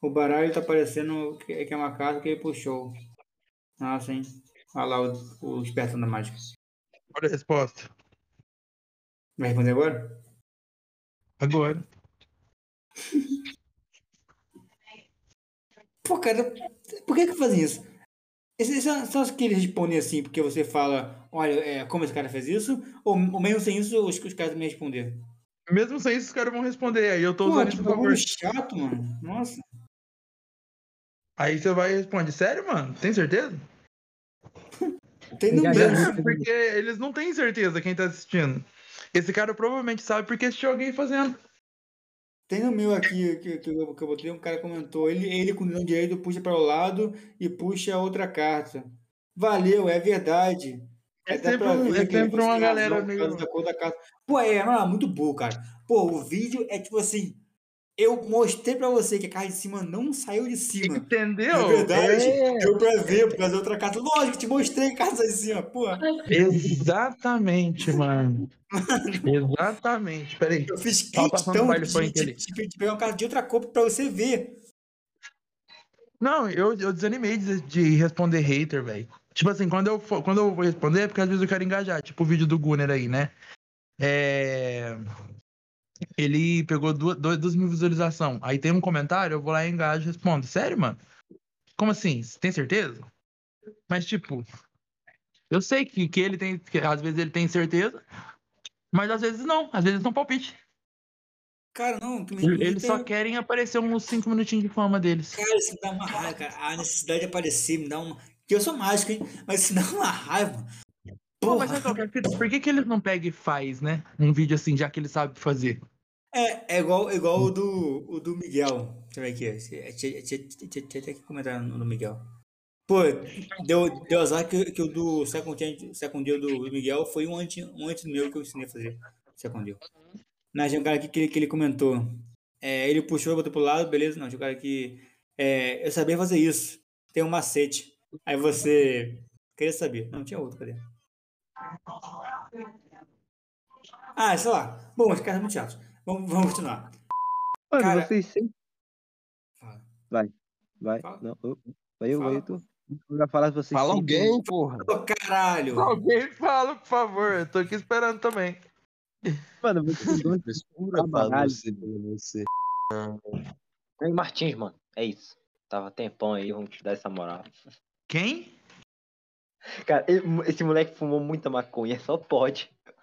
O baralho tá parecendo que que é uma carta que ele puxou. Ah, sim. Olha lá o, o espertão da mágica. Olha a resposta. Vai responder agora? Agora. [LAUGHS] Pô, cara, por que que fazem isso? Esses são, são os que eles respondem assim, porque você fala, olha, é, como esse cara fez isso? Ou, ou mesmo sem isso, os, os caras também responder? Mesmo sem isso, os caras vão responder. Aí eu tô Pô, usando que isso a favor. chato, mano. Nossa. Aí você vai e responde, sério, mano? Tem certeza? [LAUGHS] Tem no mesmo. É, porque eles não têm certeza quem tá assistindo. Esse cara provavelmente sabe porque assistiu alguém fazendo. Tem no meu aqui que, que, eu, que eu botei, um cara comentou. Ele, ele com o dedo direito puxa para o lado e puxa a outra carta. Valeu, é verdade. É dá sempre um- é sempre uma galera meio- da cor da carta. Pô, é, mano, muito burro, cara. Pô, o vídeo é tipo assim. Eu mostrei pra você que a carta de cima não saiu de cima. Entendeu? É verdade, É, deu pra ver por causa da outra carta. Lógico, te mostrei a carta de cima, pô. exatamente, mano. Exatamente. Peraí. Eu fiz questão de, de, de- de pegar uma carta de outra cor pra você ver. Não, eu, eu desanimei de, de responder hater, velho. Tipo assim, quando eu, for- quando eu vou responder, é porque às vezes eu quero engajar. Tipo o vídeo do Gunner aí, né? É... Ele pegou duas, mil visualizações. Aí tem um comentário, eu vou lá e engajo e respondo. Sério, mano? Como assim? Você tem certeza? Mas, tipo, eu sei que, que ele tem. Que às vezes ele tem certeza, mas às vezes não. Às vezes não palpite. Cara, não, que me Eles irrita só querem aparecer uns cinco minutinhos de fama deles. Cara, isso me dá uma raiva, cara. A necessidade de aparecer me dá uma. Que eu sou mágico, hein? Mas isso me dá uma raiva. Pô, mas é? Por que, que eles não pegam e faz, né? Um vídeo assim, já que eles sabem fazer? É, é igual, igual o do, o do Miguel. Deixa eu ver aqui. Tinha, tinha, até que comentar no, Miguel. Pô, deu, deu azar que, que o do Second, Second Deal do Miguel foi um antes, um antes meu que eu ensinei a fazer. Second Deal. Mas tinha um cara aqui que, ele- que ele comentou. É, ele puxou, botou pro lado, beleza? Não, tinha um cara que. É, eu sabia fazer isso. Tem um macete. Aí você. Queria saber. Não, tinha outro, cadê? Ah, sei lá. Bom, os caras são muito chatos. Vamos, vamos continuar. Mano, Cara- vocês sempre. Fala. Vai. Fala. Não, eu, vai eu, vai eu. Ia falar vocês Fala sempre- alguém, porra. Ô, caralho! Alguém fala, por favor. Eu tô aqui esperando também. Mano, vocês [LAUGHS] dois. Frescura você, Martins, mano. É isso. Tava tempão aí, vamos te dar essa moral. Quem? Cara, esse moleque fumou muita maconha, só pode.